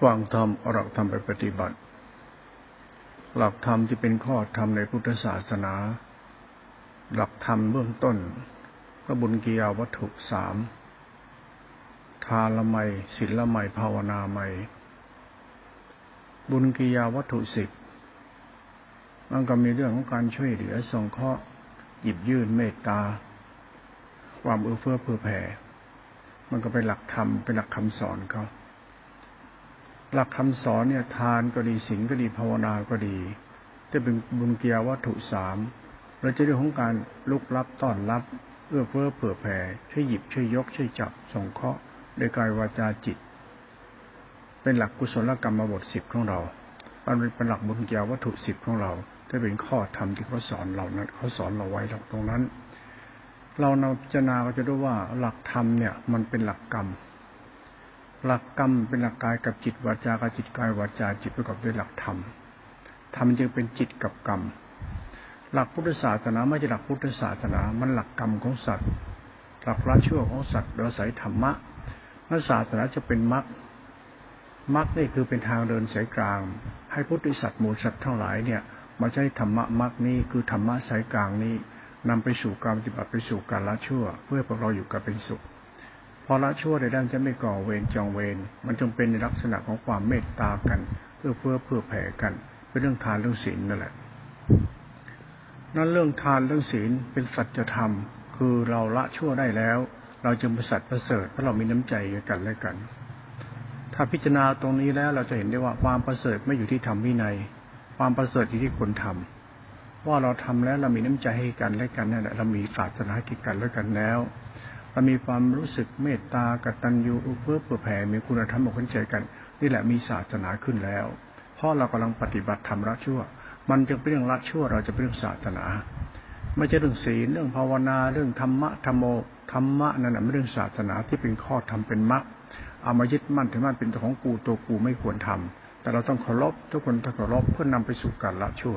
ฟังธรรมอาหลักธรรมไปปฏิบัติ หลักธรรมที่เป็นข้อธรรมในพุทธศาสนา หลักธรรมเบื้องต้น พระบุญกิยาวัตถุสามทานละไมศีลละไมภาวนาไมบุญกิยาวัตถุสิบมันก็มีเรื่องของการช่วยเหลือสงเคราะห์หยิบยื่นเมตตา ความเอื้อเฟื้อเผื่อแผ่ มันก็เป็นหลักธรรมเป็นหลักคำสอนเขา หลักคำสอนเนี่ยทานก็ดีศีลก็ดีภาวนาก็ดีจะเป็นบุญเกียรวัตถุสามเราจะเรื่องของการลุกรับต้อนรับเอื้อเฟื้อเผื่อแผ่ช่วยหยิบช่วยยกช่วยจับส่งเคราะห์โดยกายวาจาจิต เป็นหลักกุศลกรรมบทสิบของเรามันเป็นหลักบุญเกียรวัตถุสิบของเราจะเป็นข้อธรรมที่เขาสอนเรานั้นเขาสอนเราไว้ตรงนั้น เรานาพิจารณาก็จะรู้ว่าหลักธรรมเนี่ย มันเป็นหลักกรรม หลักกรรมเป็นหลักกายกับจิตวาจากับจิตกายวาจาจิตประกอบด้วยหลักธรรมธรรมจึงเป็นจิตกับกรรม หลักพุทธศาสนาไม่ใช่หลักพุทธศาสนา มันหลักกรรมของสัตว์ หลักละชั่วของสัตว์โดยอายธรรมะนักศาสนาจะเป็นมรรคมรรคนี่คือเป็นทางเดินสายกลาง ให้พุทธิสัตว์มู่สัตว์ทั้งหลายเนี่ยมาใช้ธรรมะมรรคนี้คือธรรมะสายกลางนี้นำไปสู่การปฏิบัติไปสู่การละชั่ว เพื่อพวกเราอยู่กับเป็นสุข พอละชั่วในด้านจะไม่ก่อเวรจองเวรมันจึงเป็นในลักษณะของความเมตตากันเพื่อเพื่อเพื่อแผ่กัน เป็นเรื่องทานเรื่องศีลนั่นแหละนั่นเรื่องทานเรื่องศีลเป็นสัจธรรม คือเราละชั่วได้แล้ว เราจึงเป็นสัตว์ประเสริฐเพราะเรามีน้ำใจกันและกัน ถ้าพิจารณาตรงนี้แล้วเราจะเห็นได้ว่าความประเสริฐไม่อยู่ที่ธรรมวินัย ความประเสริฐอยู่ที่คนทำว่าเราทำแล้วเรามีน้ำใจให้กันและกันนั่นแหละเรามีศาสนาให้กันและกันแล้ว เรามีความรู้สึกเมตตากตัญญูอุปเพื่อแผ่มีคุณธรรมอกใจกัน นี่แหละมีศาสนาขึ้นแล้ว เพราะเรากำลังปฏิบัติธรรมละชั่ว มันจึงเป็นเรื่องละชั่ว เราจะเป็นเรื่องศาสนาไม่ใช่เรื่องศีลเรื่องภาวนาเรื่องธรรมะธรรมโมธรรมะนั่นแหละไม่เรื่องศาสนาที่เป็นข้อธรรมเป็นมรรคเอามายึดมั่นถือมั่นเป็นตัวของกูตัวกูไม่ควรทำแต่เราต้องเคารพทุกคนต้องเคารพเพื่อนำไปสู่การละชั่ว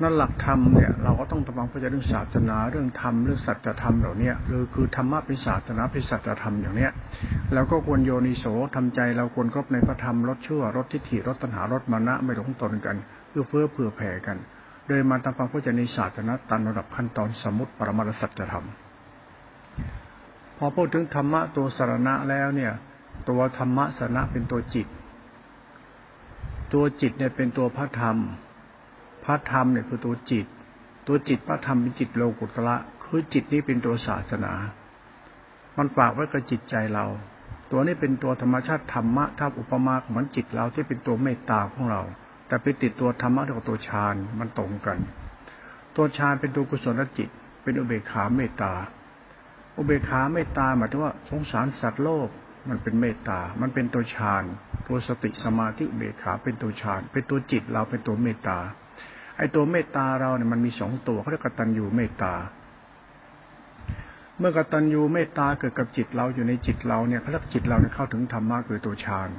นั่นหลักธรรมเนี่ยเราก็ต้องตะวังเพื่อจเรื่องศาสนาเรื่องธรรมเรื่องสัจธรรมเหล่านี้หรือคือธรรมะเป็นศาสนาเป็นสัจธรรมอย่างเนี้ยเราก็ควรโยนิโสทำใจเราควรครบในพระธรรมลดชั่วลดทิฏฐิลดตัณหาลดมานะไม่หลงตนกันเพื่อเพื่อเผื่อแผ่กัน โดยมาตามความเข้าใจในศาสนาตันระดับขั้นตอนสมุติปรมาสัจธรรม พอพูดถึงธรรมะตัวสารณะแล้วเนี่ย ตัวธรรมะสารณะเป็นตัวจิต ตัวจิตเนี่ยเป็นตัวพระธรรม พระธรรมเนี่ยคือตัวจิต ตัวจิตพระธรรมเป็นจิตโลกุตละคือจิตนี้เป็นตัวศาสนา มันฝากไว้กับจิตใจเรา ตัวนี้เป็นตัวธรรมชาติธรรมะถ้าอุปมาเหมือนจิตเราที่เป็นตัวเมตตาของเรา แต่ไปติดตัวธรรมะกับตัวฌานมันตรงกัน ตัวฌานเป็นตัวกุศลจิต เป็นอุเบกขาเมตตา อุเบกขาเมตตาหมายถึงว่าสงสารสัตว์โลกมันเป็นเมตตา มันเป็นตัวฌาน ตัวสติสมาธิอุเบกขาเป็นตัวฌาน เป็นตัวจิตเราเป็นตัวเมตตา ไอ้ตัวเมตตาเราเนี่ยมันมีสองตัวเขาเรียกกตัญญูเมตตา เมื่อกตัญญูเมตตาเกิดกับจิตเราอยู่ในจิตเราเนี่ยเขาเรียกจิตเราเนี่ยเข้าถึงธรรมะคือตัวฌาน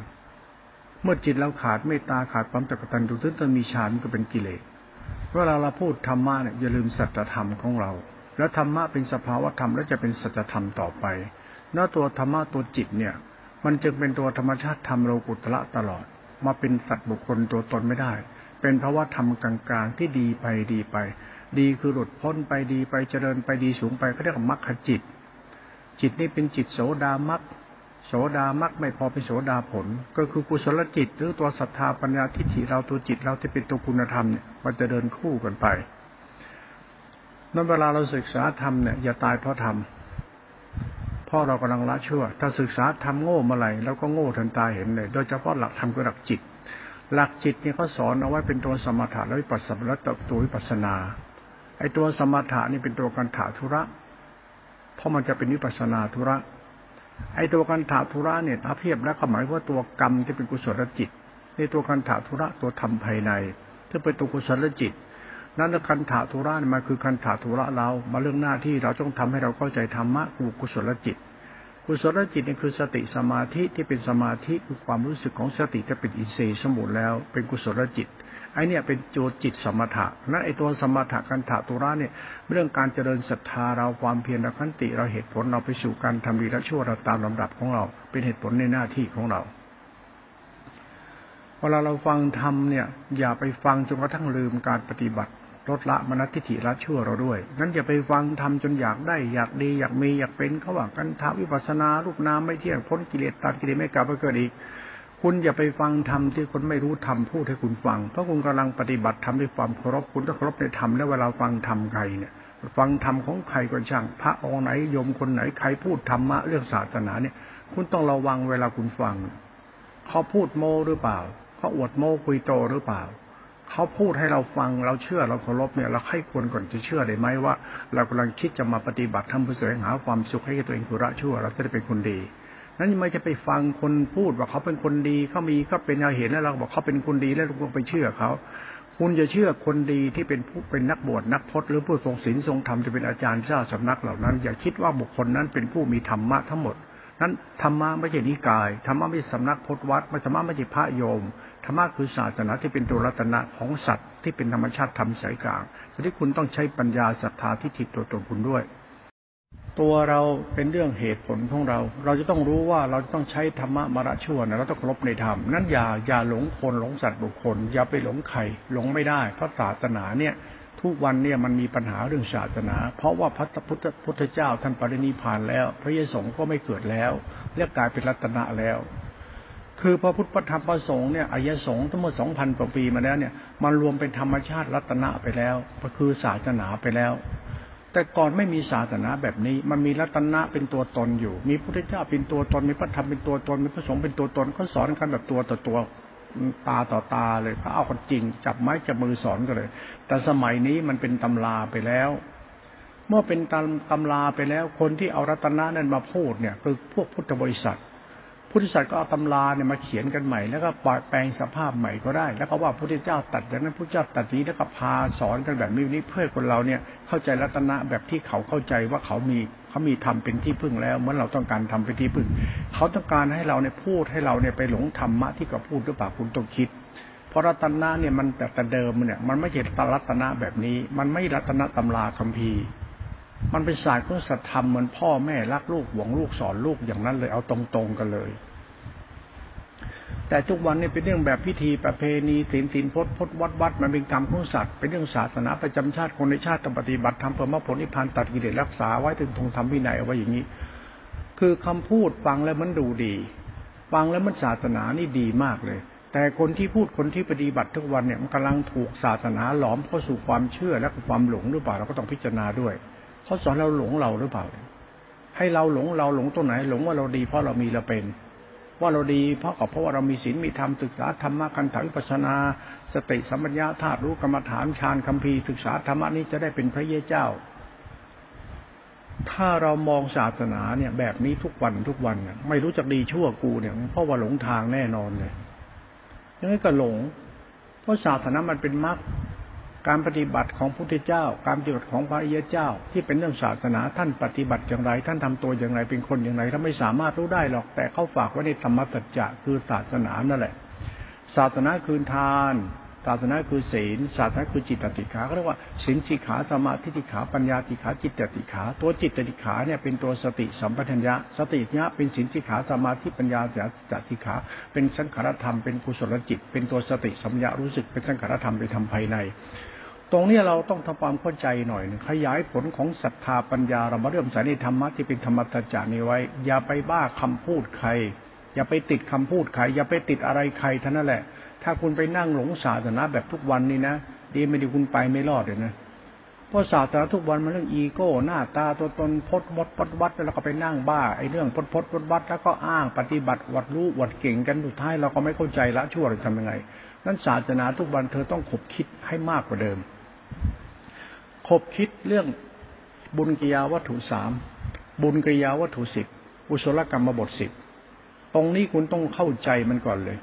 เมื่อจิตเราขาดเมตตาขาดความตกตัญญูถึงจะมีฌานก็เป็นกิเลสเวลาเราพูดธรรมะเนี่ยอย่าลืมสัจธรรมของเรา แล้วธรรมะเป็นสภาวะธรรมแล้วจะเป็นสัจธรรมต่อไปหน้าตัวธรรมะตัวจิตเนี่ยมันจึงเป็นตัวธรรมชาติธรรมโลกุตละตลอด มาเป็นสัตว์บุคคลตัวตนไม่ได้ เป็นภาวะธรรมกลางๆ ที่ดีไปดีไป ดีคือหลุดพ้นไปดีไปเจริญไปดีสูงไปเขาเรียกว่ามรรคจิต จิตนี้เป็นจิตโสดามรรคโสดามรรคไม่พอเป็นโสดาผล ก็คือกุศลจิต หรือตัวศรัทธาปัญญาทิฏฐิเราตัวจิตเราที่เป็นตัวคุณธรรมเนี่ยมันจะเดินคู่กันไปนั้นเวลาเราศึกษาธรรมเนี่ยอย่าตายเพราะธรรมพ่อเรากำลังละชั่ว ถ้าศึกษาธรรมโง่เมื่อไหร่แล้วก็โง่ทันตาเห็นเลย โดยเฉพาะหลักธรรมคือหลักจิต หลักจิตเนี่ยเขาสอนเอาไว้เป็นตัวสมถะและวิปัสสนาตัววิปัสนา ไอ้ตัวสมถะนี่เป็นตัวการถาธุระ เพราะมันจะเป็นวิปัสนาธุระ ไอ้ตัวการถาธุระเนี่ยถ้าเทียบแล้วก็หมายว่าตัวกรรมที่เป็นกุศลจิต ในตัวการถาธุระตัวธรรมภายในที่เป็นตัวกุศลจิต นั้นคันถาธุระมันคือคันถาธุระเรา มาเรื่องหน้าที่เราต้องทำให้เราเข้าใจธรรมะกูกุศลจิต กุศลจิตนี่คือสติสมาธิที่เป็นสมาธิคือความรู้สึกของสติที่เป็นอินทรีย์สมุนแล้ว เป็นกุศลจิตไอเนี่ยเป็นโจจิตสมถะนั้นไอตัวสมถะกันถาตุระเนี่ยเรื่องการเจริญศรัทธาเราความเพียรเราขันติเราเหตุผลเราไปสู่การทำดีและชั่วเราตามลำดับของเรา เป็นเหตุผลในหน้าที่ของเราเวลาเราฟังธรรมเนี่ยอย่าไปฟังจนกระทั่งลืมการปฏิบัติ ลดละมนัทิฏฐิละชั่วเราด้วยนั้นอย่าไปฟังทำจนอยากได้อยากดีอยากมีอยากเป็นเขาว่ากันทาวิปัสนารูปนามไม่เที่ยงพ้นกิเลสตัดกิเลสไม่กลับมาเกิดอีก คุณอย่าไปฟังธรรมที่คนไม่รู้ธรรมพูดให้คุณฟัง เพราะคุณกำลังปฏิบัติธรรมด้วยความเคารพคุณต้องเคารพในธรรมแล้วเวลาฟังธรรมใครเนี่ย ฟังธรรมของใครก็ช่าง พระองค์ไหนโยมคนไหนใครพูดธรรมะเรื่องศาสนาเนี่ย คุณต้องระวังเวลาคุณฟังเขาพูดโมหรือเปล่าเขาอวดโมคุยโตหรือเปล่า เขาพูดให้เราฟังเราเชื่อเราเคารพเนี่ยเราให้ควรก่อนจะเชื่อได้ไหมว่า เรากำลังคิดจะมาปฏิบัติทำเพื่อแสวงหาความสุขให้ตัวเองคุระชั่ว เราจะได้เป็นคนดีนั้นไม่จะไปฟังคนพูดว่าเขาเป็นคนดีเขามีก็เป็นเราเห็นแล้วเราบอกเขาเป็นคนดีแล้วเราไปเชื่อเขาคุณจะเชื่อคนดีที่เป็นผู้เป็นนักบวชนักพจน์หรือผู้ทรงศีลทรงธรรมจะเป็นอาจารย์เจ้าสำนักเหล่านั้น อย่าคิดว่าบุคคลนั้นเป็นผู้มีธรรมะทั้งหมด นั้นธรรมะไม่ใช่นิกายธรรมะไม่ใช่สำนักพจน์วัดไม่ธรรมะไม่ใช่พระโยม ธรรมะคือศาสนาที่เป็นตัวรัตนะของสัตว์ที่เป็นธรรมชาติธรรมสายกลางทีนี้คุณต้องใช้ปัญญาศรัทธาที่ถิตัวตนคุณด้วย ตัวเราเป็นเรื่องเหตุผลของเรา เราจะต้องรู้ว่าเราต้องใช้ธรรมะมระชั่วนะเราต้องครบในธรรมนั้นอย่าอย่าหลงคนหลงสัตว์บุคคล อย่าไปหลงใครหลงไม่ได้ เพราะศาสนาเนี่ยทุกวันเนี่ยมันมีปัญหาเรื่องศาสนา เพราะว่าพระพุทธพุทธเจ้าท่านปรินิพานแล้ว พระเยซูก็ไม่เกิดแล้ว เรียกกลายเป็นรัตนะแล้ว คือพระพุทธธรรมประสงค์เนี่ยอายสงฆ์ทั้งหมดสองพันกว่าปีมาแล้วเนี่ยมันรวมเป็นธรรมชาติรัตนะไปแล้วก็คือศาสนาไปแล้ว แต่ก่อนไม่มีศาสนาแบบนี้ มันมีรัตนะเป็นตัวตนอยู่ มีพระพุทธเจ้าเป็นตัวตน มีพระธรรมเป็นตัวตน มีพระสงฆ์เป็นตัวตนเขาสอนกันแบบตัวต่อตัวตาต่อตาเลยเขาเอาคนจริง จับไม้จับมือสอนกันเลย แต่สมัยนี้มันเป็นตำราไปแล้ว เมื่อเป็นตำตำราไปแล้ว คนที่เอารัตนะนั้นมาพูดเนี่ย คือพวกพุทธบริษัท พุทธศาสนาก็เอาตำราเนี่ยมาเขียนกันใหม่แล้วก็ปล่อยแปลงสภาพใหม่ก็ได้ แล้วก็ว่าพระพุทธเจ้าตัดอย่างนั้นพระเจ้าตัดนี้แล้วก็พาสอนกันแบบนี้นี้เพื่อคนเราเนี่ยเข้าใจรัตนะแบบที่เขาเข้าใจว่าเขามีเขามีทำเป็นที่พึ่งแล้วเหมื่อเราต้องการทำเป็นที่พึ่ง เขาต้องการให้เราเนี่ยพูดให้เราเนี่ยไปหลงธรรมะที่เขาพูดหรือเปล่าคุณต้องคิดเพราะรัตนะเนี่ยมันแต่แต่เดิมเนี่ยมันไม่ใช่รัตนะแบบนี้ มันไม่รัตนะตำราคัมภีร์ มันเป็นศาสตร์ของสัตธรรมเหมือนพ่อแม่รักลูกหวงลูกสอนลูกอย่างนั้นเลยเอาตรงๆกันเลย แต่ทุกวันนี้เป็นเรื่องแบบพิธีประเพณีศีลศีลพจน์พจน์วัดวัดมันเป็นกรรมของสัตว์เป็นเรื่องศาสนาประจำชาติคนในชาติต้องปฏิบัติทำเพื่อมรรคผลนิพพานตัดกิเลสรักษาไว้ถึงทงธรรมวินัยเอาไว้อย่างนี้ คือคำพูดฟังแล้วมันดูดี ฟังแล้วมันศาสนานี่ดีมากเลยแต่คนที่พูดคนที่ปฏิบัติทุกวันเนี่ยมันกำลังถูกศาสนาหลอมเข้าสู่ความเชื่อและความหลงหรือเปล่าเราก็ต้องพิจารณาด้วย เขาสอนเราหลงเราหรือเปล่า ให้เราหลงเราหลงตัวไหน หลงว่าเราดีเพราะเรามีเราเป็น ว่าเราดีเพราะกับเพราะว่าเรามีศีลมีธรรมศึกษาธรรมะกันถังปัชนาสติสัมปญญาธาตุรู้กรรมฐานฌานคัมภีร์ศึกษาธรรมะนี้จะได้เป็นพระเยเจ้า ถ้าเรามองศาสนาเนี่ย แบบนี้ทุกวันทุกวันเนี่ยไม่รู้จักดีชั่วกูเนี่ยเพราะว่าหลงทางแน่นอนเลยยังไงก็หลง เพราะศาสนามันเป็นมรรค การปฏิบัติของพระพุทธเจ้า การปฏิบัติของพระเยเจ้า ที่เป็นเรื่องศาสนาท่านปฏิบัติอย่างไร ท่านทำตัวอย่างไรเป็นคนอย่างไรท่านไม่สามารถรู้ได้หรอกแต่เขาฝากไว้ในธรรมสัจจะคือศาสนานั่นแหละ ศาสนาคือทาน ศาสนาคือศีล ศาสนาคือจิตติขาเขาเรียกว่าศีลสิขาสมาธิติขาปัญญาติขาจิตติขา ตัวจิตติขาเนี่ยเป็นตัวสติสัมปชัญญะสติเนี้ยเป็นศีลสิขาสมาธิปัญญาจิตติขา เป็นสังขารธรรมเป็นกุศลจิต เป็นตัวสติสัมยารู้สึกเป็นสังขารธรรมไปทำภายใน ตรงนี้เราต้องทำความเข้าใจหน่อยนึงขยายผลของศรัทธาปัญญาเรามาเริ่มใส่ในธรรมะที่เป็นธรรมตัจจานี้ไว้ อย่าไปบ้าคำพูดใคร อย่าไปติดคำพูดใคร อย่าไปติดอะไรใครท่านั่นแหละ ถ้าคุณไปนั่งหลงศาสนาแบบทุกวันนี้นะดีไม่ดีคุณไปไม่รอดเลยนะเพราะศาสนาทุกวันมันเรื่องอีโก้ หน้าตาตัวตนพดมดพดวัดแล้วก็ไปนั่งบ้าไอ้เรื่องพดพดพดวัดแล้วก็อ้างปฏิบัติวัดรู้วัดเก่งกันสุดท้ายเราก็ไม่เข้าใจละชั่วเราทำยังไงนั้นศาสนาทุกวันเธอต้องขบคิดให้มากกว่าเดิม คบคิดเรื่องบุญกิยาวัตถุสามบุญกิยาวัตถุสิบอุศลกรรมบทสิบตรงนี้คุณต้องเข้าใจมันก่อนเลย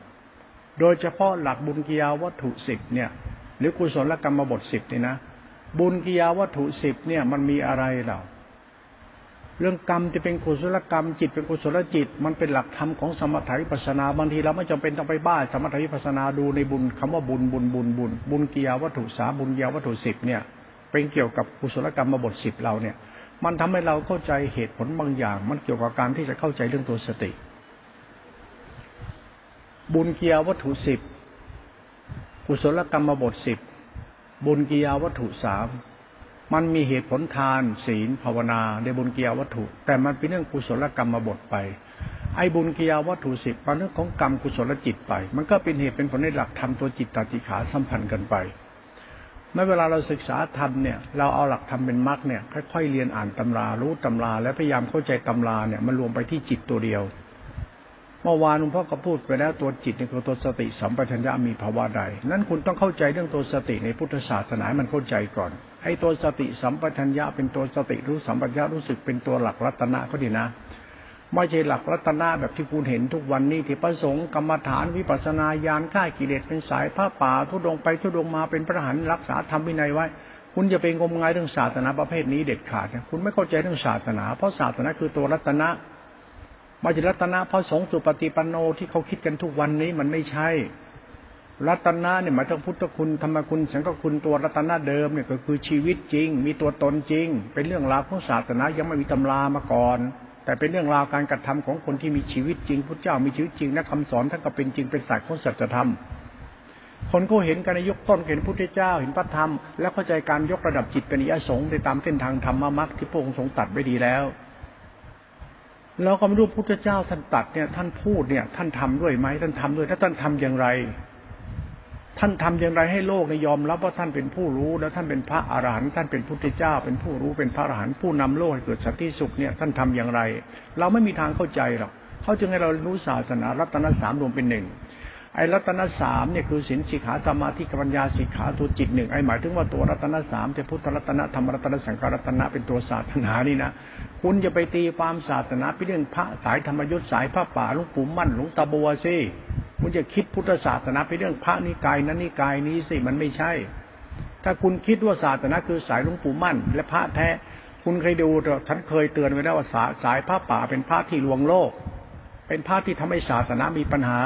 โดยเฉพาะหลักบุญกิยาวัตถุสิบเนี่ย หรือกุศลกรรมบทสิบนี่นะบุญกิยาวัตถุสิบเนี่ยมันมีอะไรเรา เรื่องกรรมจะเป็นกุศลกรรมจิตเป็นกุศลจิต มันเป็นหลักธรรมของสมถะวิปัสนาบางทีเราไม่จำเป็นต้องไปบ้าสมถะวิปัสนาดูในบุญคำว่าบุญบุญบุญบุญบุญกิยาวัตถุสาบุญกิยาวัตถุสิบเนี่ยเป็นเกี่ยวกับกุศลกรรมมาบทสิบเราเนี่ย มันทำให้เราเข้าใจเหตุผลบางอย่าง มันเกี่ยวกับการที่จะเข้าใจเรื่องตัวสติ บุญเกียวัตถุสิบกุศลกรรมมาบทสิบบุญกิยาวัตถุสาม มันมีเหตุผลทาน ศีลภาวนาในบุญกิยาวัตถุ แต่มันเป็นเรื่องกุศลกรรมมาบทไป ไอ้บุญกิยาวัตถุสิบเป็นเรื่องของกรรมกุศลจิตไป มันก็เป็นเหตุเป็นผลในหลักธรรมตัวจิตตติขาสัมพันธ์กันไปเมื่อเวลาเราศึกษาธรรมเนี่ยเราเอาหลักธรรมเป็นมรรคเนี่ยค่อยๆเรียนอ่านตำรารู้ตำรา แล้วพยายามเข้าใจตำราเนี่ยมันรวมไปที่จิตตัวเดียว เมื่อวานหลวงพ่อก็พูดไปแล้วตัวจิตเนี่ยคือตัวสติสัมปชัญญะมีภาวะใด นั้นคุณต้องเข้าใจเรื่องตัวสติในพุทธศาสนามันเข้าใจก่อน ไอ้ตัวสติสัมปชัญญะเป็นตัวสติรู้สัมปชัญญะรู้สึกเป็นตัวหลักรัตนะก็ดีนะไม่ใช่หลักรัตนะแบบที่คุณเห็นทุกวันนี้ที่ประสงค์กรรมฐานวิปัสนาญาณฆ่ากิเลสเป็นสายผ้าป่าทุดงไปทุดงมาเป็นพระหันรักษาธรรมวินัยไว้ คุณจะเป็นงมงายเรื่องศาสนาประเภทนี้เด็ดขาดคุณไม่เข้าใจเรื่องศาสนา เพราะศาสนาคือตัวรัตนะมาจิรัตนะพระสงฆ์สุปฏิปันโนที่เขาคิดกันทุกวันนี้มันไม่ใช่ รัตนะเนี่ยหมายถึงพุทธคุณธรรมคุณสังฆคุณตัวรัตนะเดิมเนี่ยก็คือชีวิตจริง มีตัวตนจริง เป็นเรื่องราวของศาสนายังไม่มีตำรามาก่อน แต่เป็นเรื่องราวการกระทำของคนที่มีชีวิตจริงพระเจ้ามีชีวิตจริงนะคำสอนท่านก็เป็นจริงเป็นศาสตร์ของสัจธรรม คนก็เห็นการยกต้นเห็นพุทธเจ้าเห็นพระธรรม และเข้าใจการยกระดับจิตเป็นอิยสงในตามเส้นทางธรรมมรรคที่พระองค์ทรงตัดไว้ดีแล้วเราก็ไม่รู้พุทธเจ้าท่านตัดเนี่ยท่านพูดเนี่ยท่านทำด้วยไหมท่านทำด้วยถ้าท่านทำอย่างไร ท่านทำอย่างไรให้โลกในยอมรับว่าท่านเป็นผู้รู้แล้วท่านเป็นพระอรหันต์ท่านเป็นพุทธเจ้า เป็นผู้รู้เป็นพระอรหันต์ผู้นำโลกให้เกิดสันติสุขเนี่ยท่านทำอย่างไร เราไม่มีทางเข้าใจหรอกเขาจึงให้เรารู้ศาสนารัตนสามรวมเป็นหนึ่ง ไอ้รัตนสามเนี่ยคือสินสิกขาธรรมะที่ปัญญาสิกขาตัวจิตหนึ่งไอ้หมายถึงว่าตัวรัตนสามแต่พุทธรัตนธรรมรัตนสังฆรัตนะเป็นตัวศาสนานี่นะคุณจะไปตีความศาสนาเป็นเรื่องพระสายธรรมยุทธสายพระป่าลุงปู่มั่นหลุงตาบัวซิคุณจะคิดพุทธศาสนาเป็นเรื่องพระนิกายนั้นนิกายนี้สิมันไม่ใช่ ถ้าคุณคิดว่าศาสนาคือสายลุงปู่มั่น และพระแท้ คุณเคยดูฉันเคยเตือนไว้แล้วว่าสายพระป่าเป็นพระที่ลวงโลก เป็นพระที่ทำให้ศาสนามีปัญหา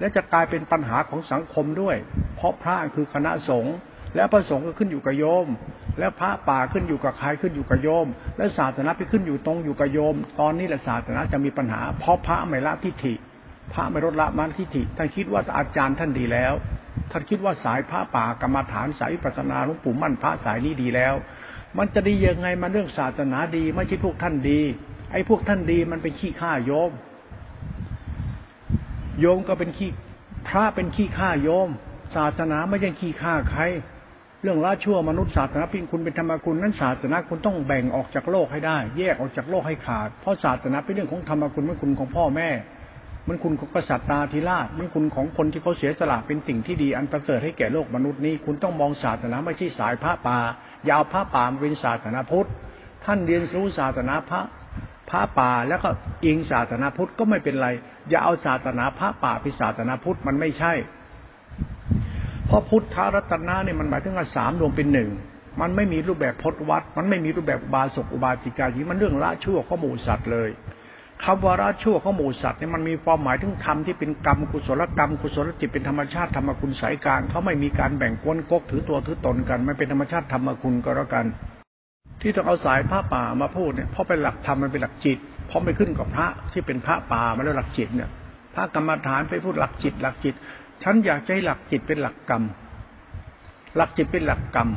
และจะกลายเป็นปัญหาของสังคมด้วย เพราะพระคือคณะสงฆ์และพระสงฆ์ก็ขึ้นอยู่กับโยม และพระป่าขึ้นอยู่กับใครขึ้นอยู่กับโยม และศาสนาไปขึ้นอยู่ตรงอยู่กับโยม ตอนนี้แหละศาสนาจะมีปัญหา เพราะพระไม่ละทิฏฐิ พระไม่ลดละมันทิฏฐิท่านคิดว่าอาจารย์ท่านดีแล้วท่านคิดว่าสายพระป่ากรรมฐานสายปัสนาหลวงปู่มั่นพระสายนี้ดีแล้ว มันจะดียังไงมันเรื่องศาสนาดีไม่ใช่พวกท่านดี ไอ้พวกท่านดีมันเป็นขี้ข้าโยม โยมก็เป็นขี้พระเป็นขี้ข้าโยม ศาสนาไม่ใช่ขี้ข้าใคร เรื่องละชั่วมนุษย์ศาสนาพิงคุณเป็นธรรมคุณนั้นศาสนาคุณต้องแบ่งออกจากโลกให้ได้ แยกออกจากโลกให้ขาด เพราะศาสนาเป็นเรื่องของธรรมคุณไม่คุณของพ่อแม่ มันคุณของกษัตริย์ตาธิราชมันคุณของคนที่เขาเสียสละเป็นสิ่งที่ดีอันประเสริฐให้แก่โลกมนุษย์นี้ คุณต้องมองศาสนาไม่ใช่สายพระป่า ยาวพระป่าเป็นศาสนาพุทธ ท่านเรียนรู้ศาสนาพระพระป่าแล้วก็อิงศาสนาพุทธก็ไม่เป็นไร อย่าเอาศาสนาพระป่าเป็นศาสนาพุทธมันไม่ใช่ เพราะพุทธรัตนะเนี่ยมันหมายถึงว่าสามรวมเป็นหนึ่งมันไม่มีรูปแบบพจนวัด มันไม่มีรูปแบบบาศกอุบาสิกาที่มันเรื่องละชั่วข้อมูลสัตว์เลยคำว่าละชั่วข้อมูลสัตว์เนี่ยมันมีความหมายถึงธรรมที่เป็นกรรมกุศลกรรมกุศลจิตเป็นธรรมชาติธรรมคุณสายกลางเขาไม่มีการแบ่งก้นกกถือตัวถือตนกันไม่เป็นธรรมชาติธรรมคุณก็แล้วกัน ที่ต้องเอาสายพระป่ามาพูดเนี่ยเพราะเป็นหลักธรรมมันเป็นหลักจิต เพราะไม่ขึ้นกับพระที่เป็นพระป่ามาแล้วหลักจิตเนี่ย พระกรรมฐานไปพูดหลักจิต หลักจิต ฉันอยากให้หลักจิตเป็นหลักกรรม หลักจิตเป็นหลักกรรม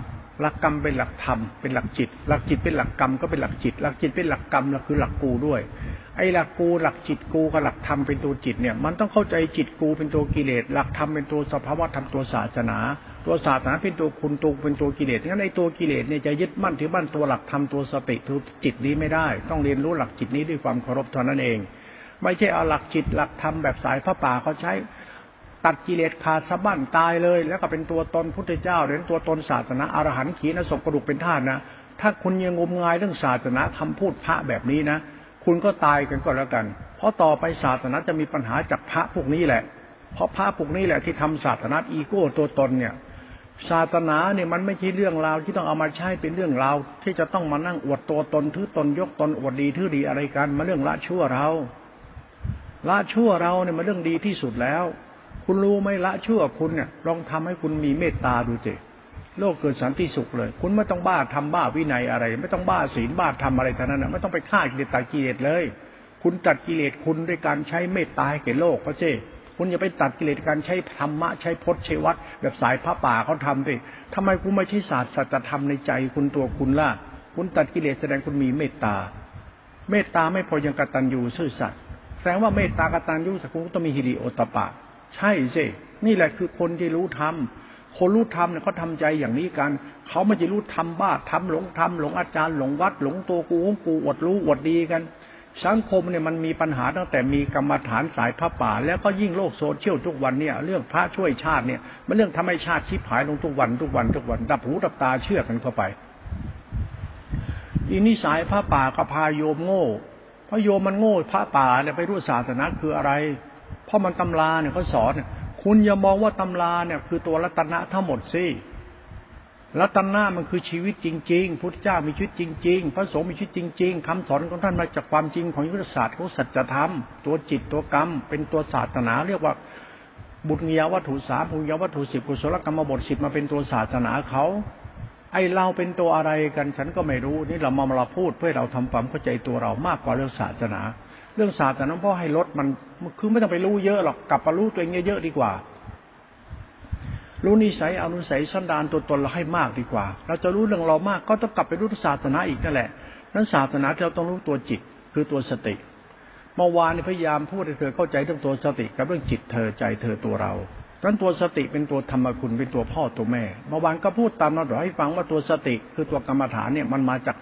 หลักกรรมเป็นหลักธรรม เป็นหลักจิต หลักจิตเป็นหลักกรรมก็เป็นหลักจิต หลักจิตเป็นหลักกรรมแล้วคือหลักกูด้วย ไอ้หลักกูหลักจิตกูกับหลักธรรมเป็นตัวจิตเนี่ย มันต้องเข้าใจจิตกูเป็นตัวกิเลส หลักธรรมเป็นตัวสภาวะธรรมตัวศาสนา ตัวศาสนาเป็นตัวคุณตัวเป็นตัวกิเลสงั้นในตัวกิเลสเนี่ยจะยึดมั่นถือมั่นตัวหลักธรรมตัวสติตัวจิตนี้ไม่ได้ ต้องเรียนรู้หลักจิตนี้ด้วยความเคารพเท่านั้นเอง ไม่ใช่เอาหลักจิตหลักธรรมแบบสายพระป่าเขาใช้ตัดกิเลสขาดสะบั้นตายเลย แล้วก็เป็นตัวตนพุทธเจ้าหรือตัวตนศาสนาอรหันต์ขีนศพกระดูกเป็นธาตุนะถ้าคุณยังงมงายเรื่องศาสนาคำพูดพระแบบนี้นะ คุณก็ตายกันก็แล้วกัน เพราะต่อไปศาสนาจะมีปัญหาจากพระพวกนี้แหละ เพราะพระพวกนี้แหละที่ทำศาสนาอีโก้ตัวตนเนี่ย ศาสนาเนี่ยมันไม่ใช่เรื่องราวที่ต้องเอามาใช้เป็นเรื่องราวที่จะต้องมานั่งอวดตัวตนถือตนยกตนอวดดีถือดีอะไรกันมาเรื่องละชั่วเราละชั่วเราเนี่ยมันเรื่องดีที่สุดแล้ว คุณรู้ไหมละชั่วคุณเนี่ยลองทำให้คุณมีเมตตาดูเจโลกเกิดสันติสุขเลย คุณไม่ต้องบ้าทำบ้าวินัยอะไร ไม่ต้องบ้าศีลบ้าทำอะไรทั้งนั้นนะไม่ต้องไปฆ่ากิเลสตากิเลสเลย คุณตัดกิเลสคุณด้วยการใช้เมตตาให้แก่โลกก็เจ้ คุณอย่าไปตัดกิเลสการใช้ธรรมะใช้พจน์ใช้วัด แบบสายพระป่าเขาทำดิทำไมคุณไม่ใช่ศาสตร์สัจธรรมในใจคุณตัวคุณล่ะ คุณตัดกิเลสแสดงคุณมีเมตตา เมตตาไม่พอยังกตัญญูซื่อสัตย์แสดงว่าเมตตากตัญญูสักคุณต้องมีฮิริโอตปะ ใช่สินี่แหละคือคนที่รู้ธรรมคนรู้ธรรมเนี่ยเขาทาใจอย่างนี้กัน เขาไม่จะรู้ธรรมบ้าธรรมหลงธรรมหลงอาจารย์หลงวัดหลงตัวกูของกูอดรู้อดดีกัน สังคมเนี่ยมันมีปัญหาตั้งแต่มีกรรมฐานสายพระป่า แล้วก็ยิ่งโลกโซเชียลทุกวันเนี่ยเรื่องพระช่วยชาติเนี่ยมันเรื่องทำให้ชาติชิบหายลงทุกวันทุกวันทุกวันดับหูดับตาเชื่อกันเข้าไปอีนิสายพระป่ากระพาโยมโง่พระโยมมันโง่พระป่าเนี่ยไปรู้ศาสนาคืออะไร เพราะมันตำราเนี่ยเขาสอนคุณอย่ามองว่าตำราเนี่ยคือตัวรัตนะทั้งหมดสิ รัตนะมันคือชีวิตจริง ๆ พุทธเจ้ามีชีวิตจริง ๆ พระสงฆ์มีชีวิตจริง ๆคำสอนของท่านมาจากความจริงของยุทธศาสตร์ของสัจธรรม ตัวจิตตัวกรรม เป็นตัวศาสนา เรียกว่าบุญญาวัตถุสามบุญญาวัตถุสิบกุศลกรรมบทสิบมาเป็นตัวศาสนาเขาไอเราเป็นตัวอะไรกันฉันก็ไม่รู้ นี่เรามาเราพูดเพื่อเราทำความเข้าใจตัวเรามากกว่าเรื่องศาสนา เรื่องศาสน้องพ่อให้ลดมันคือไม่ต้องไปรู้เยอะหรอกกลับมารู้ตัวเองเยอะๆดีกว่า รู้นิสัยอนุสัยสันดานตัวตนเราให้มากดีกว่า เราจะรู้เรื่องเรามากก็ต้องกลับไปรู้ศาสนาอีกนั่นแหละ นั้นศาสนาเราต้องรู้ตัวจิตคือตัวสติ เมื่อวานพยายามพูดให้เธอเข้าใจเรื่องตัวสติกับเรื่องจิตเธอใจเธอตัวเรานั้นตัวสติเป็นตัวธรรมคุณเป็นตัวพ่อตัวแม่ เมื่อวานก็พูดตามเราให้ฟังว่าตัวสติคือตัวกรรมฐานเนี่ยมันมาจาก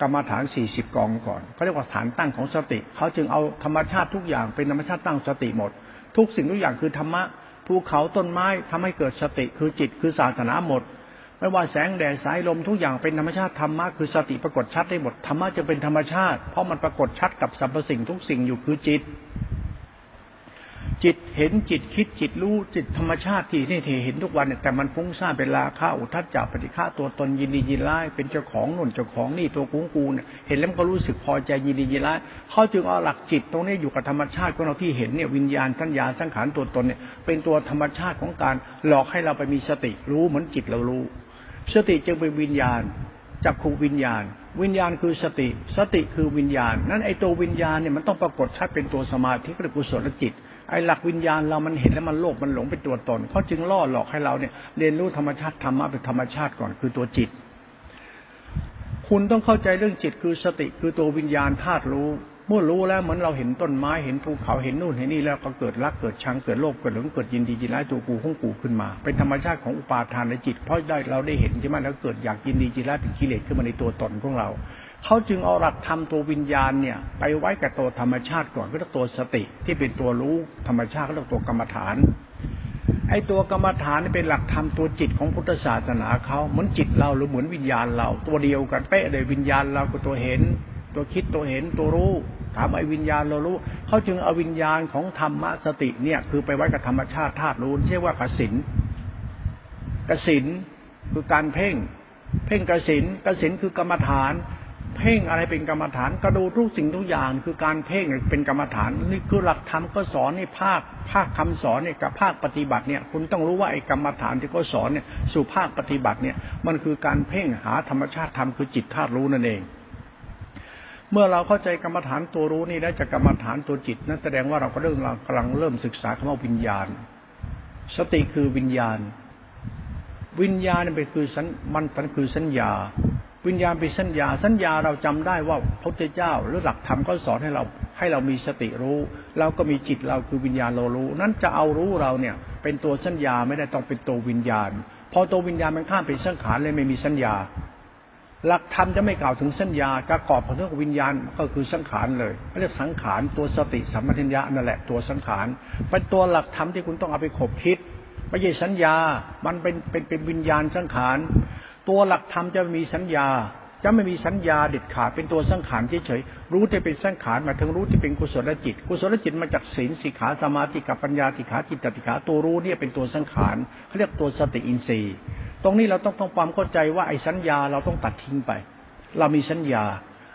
กรรมฐานสี่สิบกองก่อนเขาเรียกว่าฐานตั้งของสติ เขาจึงเอาธรรมชาติทุกอย่างเป็นธรรมชาติตั้งสติหมด ทุกสิ่งทุกอย่างคือธรรมะ ภูเขาต้นไม้ทำให้เกิดสติคือจิตคือศาสนาหมด ไม่ว่าแสงแดดสายลมทุกอย่างเป็นธรรมชาติธรรมะคือสติปรากฏชัดได้หมดธรรมะจะเป็นธรรมชาติ เพราะมันปรากฏชัดกับสรรพสิ่งทุกสิ่งอยู่คือจิต จิตเห็นจิตคิดจิตรู้จิตธรรมชาติที่นี่เทเห็นทุกวันเนี่ยแต่มันฟุ้งซ่านเป็นราคะอุทัศจับปฏิฆาตัวตนยินดียินร้ายเป็นเจ้าของนุ่นเจ้าของนี่ตัวกุ้งกูเนี่ยเห็นแล้วมันก็รู้สึกพอใจยินดียินร้ายเขาจึงเอาหลักจิตตรงนี้อยู่กับธรรมชาติของเราที่เห็นเนี่ยวิญญาณสัญญาสังขารตัวตนเนี่ยเป็นตัวธรรมชาติของการหลอกให้เราไปมีสติรู้เหมือนจิตเรารู้ สติจึงเป็นวิญญาณจักขูวิญญาณ วิญญาณคือสติ สติคือวิญญาณ นั้นไอ้ตัววิญญาณเนี่ยมันต้องปรากฏชัดเป็นตัวสมาธิหรือกุศลจิต ไอ้หลักวิญญาณเรามันเห็นแล้วมันโลภมันหลงเป็นตัวตนเขาจึงล่อหลอกให้เราเนี่ยเรียนรู้ธรรมชาติธรรมะเป็นธรรมชาติก่อนคือตัวจิต คุณต้องเข้าใจเรื่องจิตคือสติคือตัววิญญาณธาตุรู้ เมื่อรู้แล้วเหมือนเราเห็นต้นไม้เห็นภูเขาเห็นนู่นเห็นนี่แล้วก็เกิดรักเกิดชังเกิดโลภเกิดหลงเกิดยินดียินร้ายตัวกูของกูขึ้นมา เป็นธรรมชาติของอุปาทานในจิต เพราะได้เราได้เห็นใช่ไหมแล้วเกิดอยากยินดียินร้ายเป็นกิเลสขึ้นมาในตัวตนของเราเขาจึงเอาหลักธรรมตัววิญญาณเนี่ย ไปไว้กับตัวธรรมชาติก่อนก็เรียกตัวสติที่เป็นตัวรู้ธรรมชาติก็เรียกตัวกรรมฐานไอ้ตัวกรรมฐานเป็นหลักธรรมตัวจิตของพุทธศาสนาเขาเหมือนจิตเราหรือเหมือนวิญญาณเรา ตัวเดียวกันเป๊ะเลยวิญญาณเราก็ตัวเห็น ตัวคิดตัวเห็นตัวรู้ถามไอ้วิญญาณเรารู้เขาจึงเอาวิญญาณของธรรมสติเนี่ย คือไปไว้กับธรรมชาติธาตุรู้เรียกว่ากสินกสินคือการเพ่ง เพ่งกสินกสินคือกรรมฐาน เพ่งอะไรเป็นกรรมฐานก็ดูทุกสิ่งทุกอย่าง คือการเพ่งเป็นกรรมฐานนี่คือหลักธรรมก็สอนในภาคภาคคำสอนเนี่ยกับภาคปฏิบัติเนี่ย คุณต้องรู้ว่าไอ้กรรมฐานที่เขาสอนเนี่ยสู่ภาคปฏิบัติเนี่ย มันคือการเพ่งหาธรรมชาติธรรมคือจิตธาตุรู้นั่นเอง เมื่อเราเข้าใจกรรมฐานตัวรู้นี่แล้วจากกรรมฐานตัวจิตนั้นแสดงว่าเราก็เริ่มกำลังเริ่มศึกษาคำว่าวิญญาณ สติคือวิญญาณ วิญญาณเป็นคือสันมันเป็นคือสัญญา วิญญาณเป็นสัญญา สัญญาเราจำได้ว่าพระพุทธเจ้าหรือหลักธรรมก็สอนให้เราให้เรามีสติรู้เราก็มีจิตเราคือวิญญาณเรารู้ นั้นจะเอารู้เราเนี่ย เป็นตัวสัญญาไม่ได้ต้องเป็นตัววิญญาณ พอตัววิญญาณมันข้ามเป็นสังขารเลยไม่มีสัญญา หลักธรรมจะไม่กล่าวถึงสัญญาประกอบของเรื่องวิญญาณก็คือสังขารเลยเรียกสังขารตัวสติสัมปชัญญะนั่นแหละตัวสังขารเป็นตัวหลักธรรมที่คุณต้องเอาไปขบคิดไม่ใช่สัญญา มันเป็นเป็นเป็นวิญญาณสังขารตัวหลักธรรมจะมีสัญญา จะไม่มีสัญญาเด็ดขาดเป็นตัวสังขารเฉยๆรู้ที่เป็นสังขารมาถึงรู้ที่เป็นกุศลจิต กุศลจิตมาจากศีลสิกขาสมาธิกับปัญญาติขาจิตติขาตัวรู้เนี่ยเป็นตัวสังขารเขาเรียกตัวสติอินทรีย์ ตรงนี้เราต้องต้องความเข้าใจว่าไอ้สัญญาเราต้องตัดทิ้งไป เรามีสัญญา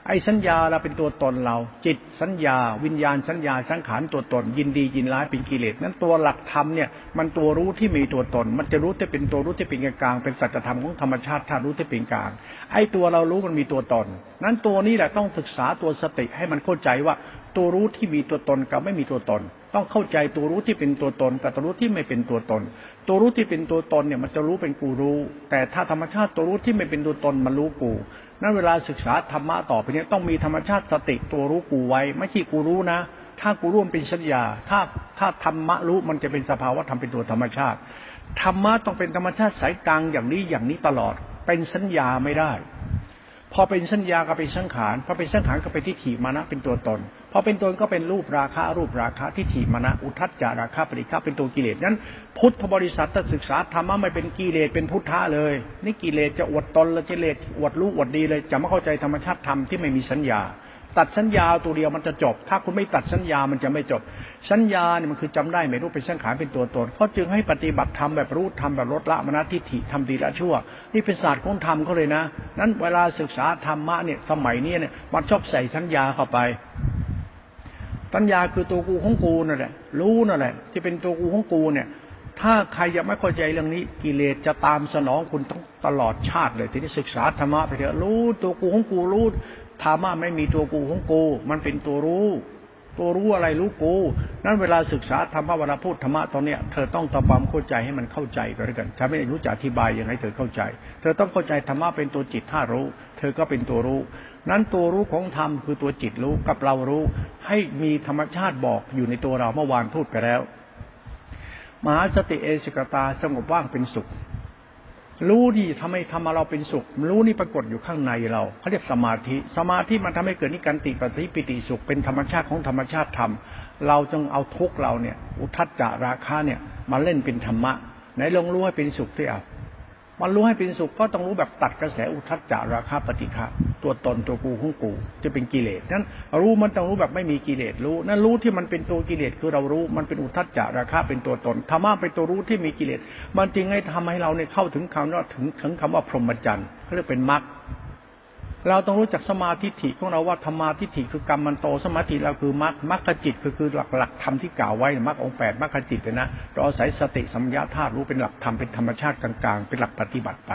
ไอ้สัญญาเราเป็นตัวตนเรา จิตสัญญา วิญญาณสัญญาสังขารตัวตน ยินดียินร้ายเป็นกิเลสนั้นตัวหลักธรรมเนี่ยมันตัวรู้ที่มีตัวตน มันจะรู้ที่เป็นตัวรู้ที่เป็นกลางเป็นสัจธรรมของธรรมชาติธาตุรู้ที่เป็นกลาง ไอ้ตัวเรารู้มันมีตัวตน นั้นตัวนี้แหละต้องศึกษาตัวสติให้มันเข้าใจว่าตัวรู้ที่มีตัวตนกับไม่มีตัวตน ต้องเข้าใจตัวรู้ที่เป็นตัวตนกับตัวรู้ที่ไม่เป็นตัวตน ตัวรู้ที่เป็นตัวตนเนี่ยมันจะรู้เป็นกูรู้ แต่ถ้าธรรมชาติตัวรู้ที่ไม่เป็นตัวตนมันรู้กูนั้นเวลาศึกษาธรรมะต่อไปเนี้ต้องมีธรรมชาติสติตัวรู้กูไว้ ไม่ใช่กูรู้นะ ถ้ากูรู้มันเป็นสัญญา ถ้าถ้าธรรมะรู้มันจะเป็นสภาวะธรรมเป็นตัวธรรมชาติธรรมะต้องเป็นธรรมชาติสายกลางอย่างนี้อย่างนี้ตลอด เป็นสัญญาไม่ได้ พอเป็นสัญญาก็เป็นสังขารพอเป็นสังขารก็เป็นทิฏฐิมานะเป็นตัวตน อเป็นตนก็เป็นรูปราคะรูปราคะทิฏฐิมานะอุทัจจาราคะปริฆาเป็นตัวกิเลสนั้น พุทธบริษัทถ้าศึกษาธรรมะไม่เป็นกิเลสเป็นพุทธะเลย นี่กิเลสจะอวดตนละกิเลสอวดรู้อวดดีเลย จะไม่เข้าใจธรรมชาติธรรมที่ไม่มีสัญญา ตัดสัญญาตัวเดียวมันจะจบ ถ้าคุณไม่ตัดสัญญามันจะไม่จบ สัญญาเนี่ยมันคือจำได้ไม่รู้เป็นสังขารเป็นตัวตนเขาจึงให้ปฏิบัติธรรมแบบรู้ทำแบบลดละมณทิฏฐิทำดีละชั่ว นี่เป็นศาสตร์ของธรรมเขาเลยนะ นั้นเวลาศึกษาธรรมะเนี่ยสมัยนี้เนี่ยมันชอบใส่สัญญาเข้าไป สัญญาคือตัวกูของกูนั่นแหละ รู้นั่นแหละ ที่เป็นตัวกูของกูเนี่ย ถ้าใครยังไม่เข้าใจเรื่องนี้ กิเลสจะตามสนองคุณต้องตลอดชาติเลย ที่ได้ศึกษาธรรมะไปเถอะรู้ตัวกูของกูรู้ธรรมะไม่มีตัวกูของกู มันเป็นตัวรู้ ตัวรู้อะไรรู้กู นั้นเวลาศึกษาธรรมะเวลาพูดธรรมะตอนเนี้ยเธอต้องทำความเข้าใจให้มันเข้าใจไปด้วยกันถ้าไม่รู้จะอธิบายยังไงเธอเข้าใจ เธอต้องเข้าใจธรรมะเป็นตัวจิตท่ารู้ เธอก็เป็นตัวรู้ นั้นตัวรู้ของธรรมคือตัวจิตรู้กับเรารู้ ให้มีธรรมชาติบอกอยู่ในตัวเราเมื่อวานพูดไปแล้ว มหาสติเอสิกตาสงบว่างเป็นสุข รู้ดีทำให้ทำมาเราเป็นสุข รู้นี่ปรากฏอยู่ข้างในเราเขาเรียกสมาธิ สมาธิมันทำให้เกิดนิการติปฏิปิติสุข เป็นธรรมชาติของธรรมชาติธรรม เราจึงเอาทุกเราเนี่ย อุทัจจาราคะเนี่ยมาเล่นเป็นธรรมะไหนลองรู้ให้เป็นสุขที่เอา มันรู้ให้เป็นสุขก็ต้องรู้แบบตัดกระแสอุทัจจาราคาปฏิฆะตัวตนตัวกูของกู จะเป็นกิเลสนั้นรู้มันต้องรู้แบบไม่มีกิเลสรู้นั่นรู้ที่มันเป็นตัวกิเลสคือเรารู้มันเป็นอุทัจจาราคาเป็นตัวตนธรรมะเป็นตัวรู้ที่มีกิเลสมันจริงให้ทำให้เราเนี่ยเข้าถึงคำว่าถึงถึงคำว่าพรหมจรรย์เขาเรียกเป็นมรรค เราต้องรู้จักสมาธิิของเราว่าธรรมาทิฏฐิคือกรรมมันโตสมาธิเราคือมรรคมรรคจิตคือคือหลักหลักธรรมที่กล่าวไว้มรรคองแปดมรรคจิตเลยนะเราอาศัยสติสัมยาธาตุรู้เป็นหลักธรรมเป็นธรรมชาติกลางๆ เป็นหลักปฏิบัติไป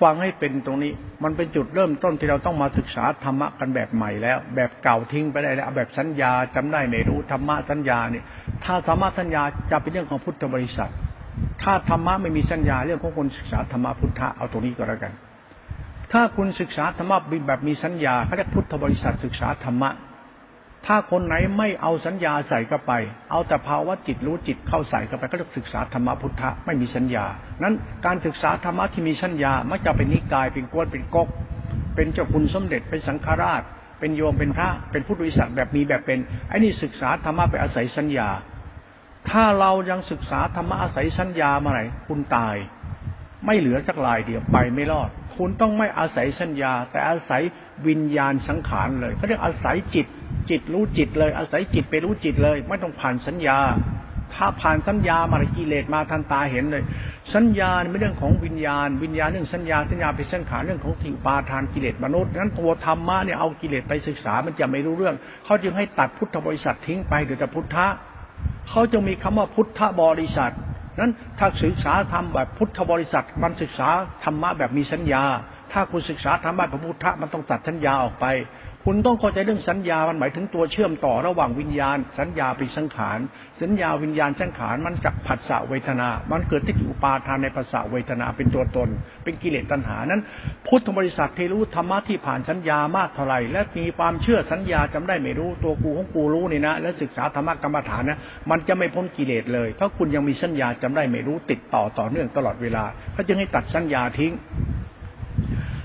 ฟังให้เป็นตรงนี้มันเป็นจุดเริ่มต้นที่เราต้องมาศึกษาธรรมะกันแบบใหม่แล้ว แบบเก่าทิ้งไปได้แล้วแบบสัญญาจำได้ไม่รู้ธรรมะสัญญาเนี่ยถ้าธรรมะสัญญาจะเป็นเรื่องของพุทธบริษัท ถ้าธรรมะไม่มีสัญญาเรื่องของคนศึกษาธรรมะพุทธะเอาตรงนี้ก็แล้วกัน ถ้าคุณศึกษาธรรมะแบบมีสัญญาเขาเรียกพุทธบริษัทศึกษาธรรมะ ถ้าคนไหนไม่เอาสัญญาใส่เข้าไป เอาแต่ภาวะจิตรู้จิตเข้าใส่เข้าไปก็จะศึกษาธรรมะพุทธะไม่มีสัญญา นั้นการศึกษาธรรมะที่มีสัญญามักจะเป็นนิกายเป็นกวนเป็นก๊กเป็นเจ้าคุณสมเด็จเป็นสังฆราช เป็นโยมเป็นพระ เป็นพุทธวิสัทแบบมีแบบเป็นไอ้นี่ศึกษาธรรมะไปอาศัยสัญญา ถ้าเรายังศึกษาธรรมะอาศัยสัญญามาไหนคุณตาย ไม่เหลือสักลายเดียวไปไม่รอด คุณต้องไม่อาศัยสัญญา แต่อาศัยวิญญาณสังขารเลยเขาเรียกอาศัยจิต จิตรู้จิตเลย อาศัยจิตไปรู้จิตเลย ไม่ต้องผ่านสัญญา ถ้าผ่านสัญญามากิเลสมาทันตาเห็นเลย สัญญาเป็นเรื่องของวิญญาณ วิญญาณเรื่องสัญญาสัญญาเป็นสังขารเรื่องของทิวปาทานกิเลสมนุษย์นั้นตัวธรรมะเนี่ยเอากิเลสไปศึกษามันจะไม่รู้เรื่อง เขาจึงให้ตัดพุทธบริษัททิ้งไปเดี๋ยวแต่พุทธะเขาจะมีคำว่าพุทธบริษัท นั้นถ้าศึกษาธรรมแบบพุทธบริษัทมันศึกษาธรรมะแบบมีสัญญา ถ้าคุณศึกษาธรรมะแบบพุทธะมันต้องตัดสัญญาออกไป คุณต้องเข้าใจเรื่องสัญญา มันหมายถึงตัวเชื่อมต่อระหว่างวิญญาณ สัญญาเป็นสังขาร สัญญาวิญญาณสังขารมันจักผัสสะเวทนา มันเกิดที่อุปาทานในภาษาเวทนาเป็นตัวตน เป็นกิเลสตัณหา นั้น พุทธบริษัทที่รู้ธรรมะที่ผ่านสัญญามากเท่าไหร่ และมีความเชื่อสัญญาจำได้ไม่รู้ ตัวกูของกูรู้นี่นะ และศึกษาธรรมะกรรมฐานนะ มันจะไม่พ้นกิเลสเลย เพราะคุณยังมีสัญญาจำได้ไม่รู้ติดต่อต่อเนื่องตลอดเวลาเขาจึงให้ตัดสัญญาทิ้ง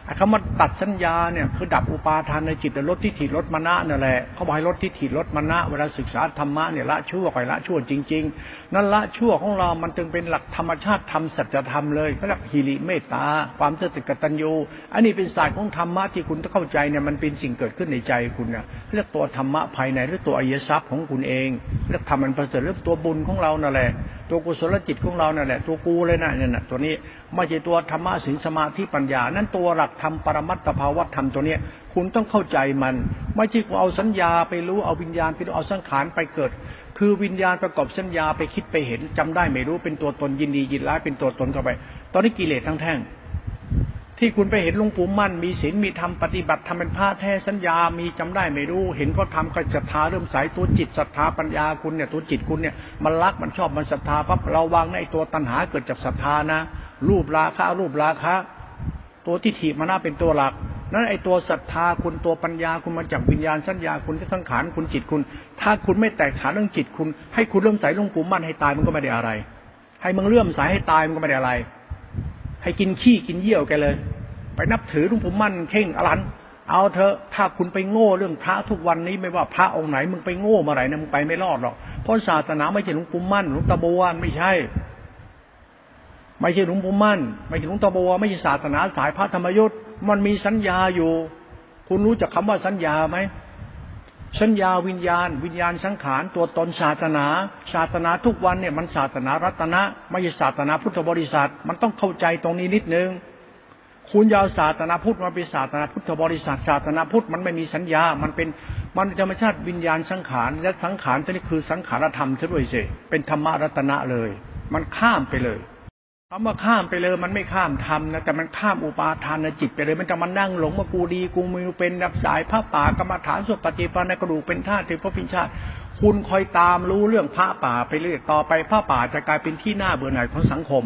ไอ้คำว่าตัดสัญญาเนี่ยคือดับอุปาทานในจิตลดที่ถิลดมณะนั่นแหละเขาบอกให้ลดที่ถิลดมณะเวลาศึกษาธรรมะเนี่ยละชั่วไปละชั่วจริง ๆ นั่นละชั่วของเรา มันจึงเป็นหลักธรรมชาติธรรมสัจธรรมเลยเขาเรียกฮิริเมตตา ความเสื่อติกตัญญูอันนี้เป็นศาสตร์ของธรรมะที่คุณต้องเข้าใจเนี่ยมันเป็นสิ่งเกิดขึ้นในใจคุณเนี่ยเรียกตัวธรรมะภายในหรือตัวอริยทรัพย์ของคุณเองเรียกธรรมมันประเสริฐเรื่อตัวบุญของเรานั่นแหละ ตัวกุศลจิตของเราเนี่ยแหละตัวกูเลยนะเนี่ยนะตัวนี้ไม่ใช่ตัวธรรมะสินสมาธิปัญญา นั้นตัวหลักธรรมปรมัตถภาวธรรมตัวเนี้ยคุณต้องเข้าใจมัน ไม่ใช่เอาสัญญาไปรู้เอาวิญญาณไปรู้เอาสังขารไปเกิด คือวิญญาณประกอบสัญญาไปคิดไปเห็นจำได้ไม่รู้เป็นตัวตนยินดียินร้ายเป็นตัวตนเข้าไป ตอนนี้กิเลสทั้งแท่ง ที่คุณไปเห็นหลวงปู่มั่น มีศีลมีธรรมปฏิบัติทำเป็นพระแท้สัญญา มีจำได้ไม่รู้ เห็นก็ทำก็ศรัทธาเริ่มสายตัวจิตศรัทธาปัญญาคุณเนี่ยตัวจิตคุณเนี่ยมันรักมันชอบมันศรัทธาปั๊บเราวางในตัวตัณหาเกิดจากศรัทธานะ รูปราคะรูปราคะตัวที่ถีมานาเป็นตัวหลักนั้นไอตัวศรัทธาคุณตัวปัญญาคุณมาจากวิญญาณสัญญาคุณที่สังขารคุณจิตคุณ ถ้าคุณไม่แตกฉานเรื่องจิตคุณ ให้คุณเริ่มใส่ลงปู่มั่นให้ตายมันก็ไม่ได้อะไร ให้มึงเลื่อมสายให้ตายมันก็ไม่ได้อะไร ให้กินขี้กินเยี่ยวแกเลย ไปนับถือหลุงปู่มั่นเข่งอรันเอาเถอะถ้าคุณไปโง่เรื่องพระทุกวันนี้ไม่ว่าพระองค์ไหนมึงไปโง่มาไหนนะมึงไปไม่รอดหรอกเพราะศาสนาไม่ใช่หลวงปู่มั่นหลวงตาบัวไม่ใช่ ไม่ใช่หลวงปู่มั่น ไม่ใช่หลวงตาบัวไม่ใช่ศาสนาสายพระธรรมยุทธ์มันมีสัญญาอยู่ คุณรู้จักคาว่าสัญญาไหม สัญญาวิญญาณ วิญญาณสังขารตัวตนศาสนา ศาสนาทุกวันเนี่ยมันศาสนารัตนะไม่ใช่ศาสนาพุทธบริษัท มันต้องเข้าใจตรงนี้นิดนึง คุณยาวศาสนาพุทธมาเป็นศาสนาพุทธบริษัท ศาสนาพุทธมันไม่มีสัญญา มันเป็นมันธรรมชาติวิญญาณสังขารและสังขารตัวนี้คือสังขารธรรมซะด้วยสิเป็นธรรมรัตนะเลย มันข้ามไปเลย คำว่าข้ามไปเลยมันไม่ข้ามธรรมนะแต่มันข้ามอุปาทานจิตไปเลย มันจะมานั่งหลงว่ากูดีกูมีเป็นนับสายพระป่ากรรมฐานสุปฏิปันนกระดูกเป็นธาตุเป็นพระพิชาติ คุณคอยตามรู้เรื่องพระป่าไปเรื่อยต่อไปพระป่าจะกลายเป็นที่หน้าเบื่อหน่ายของสังคม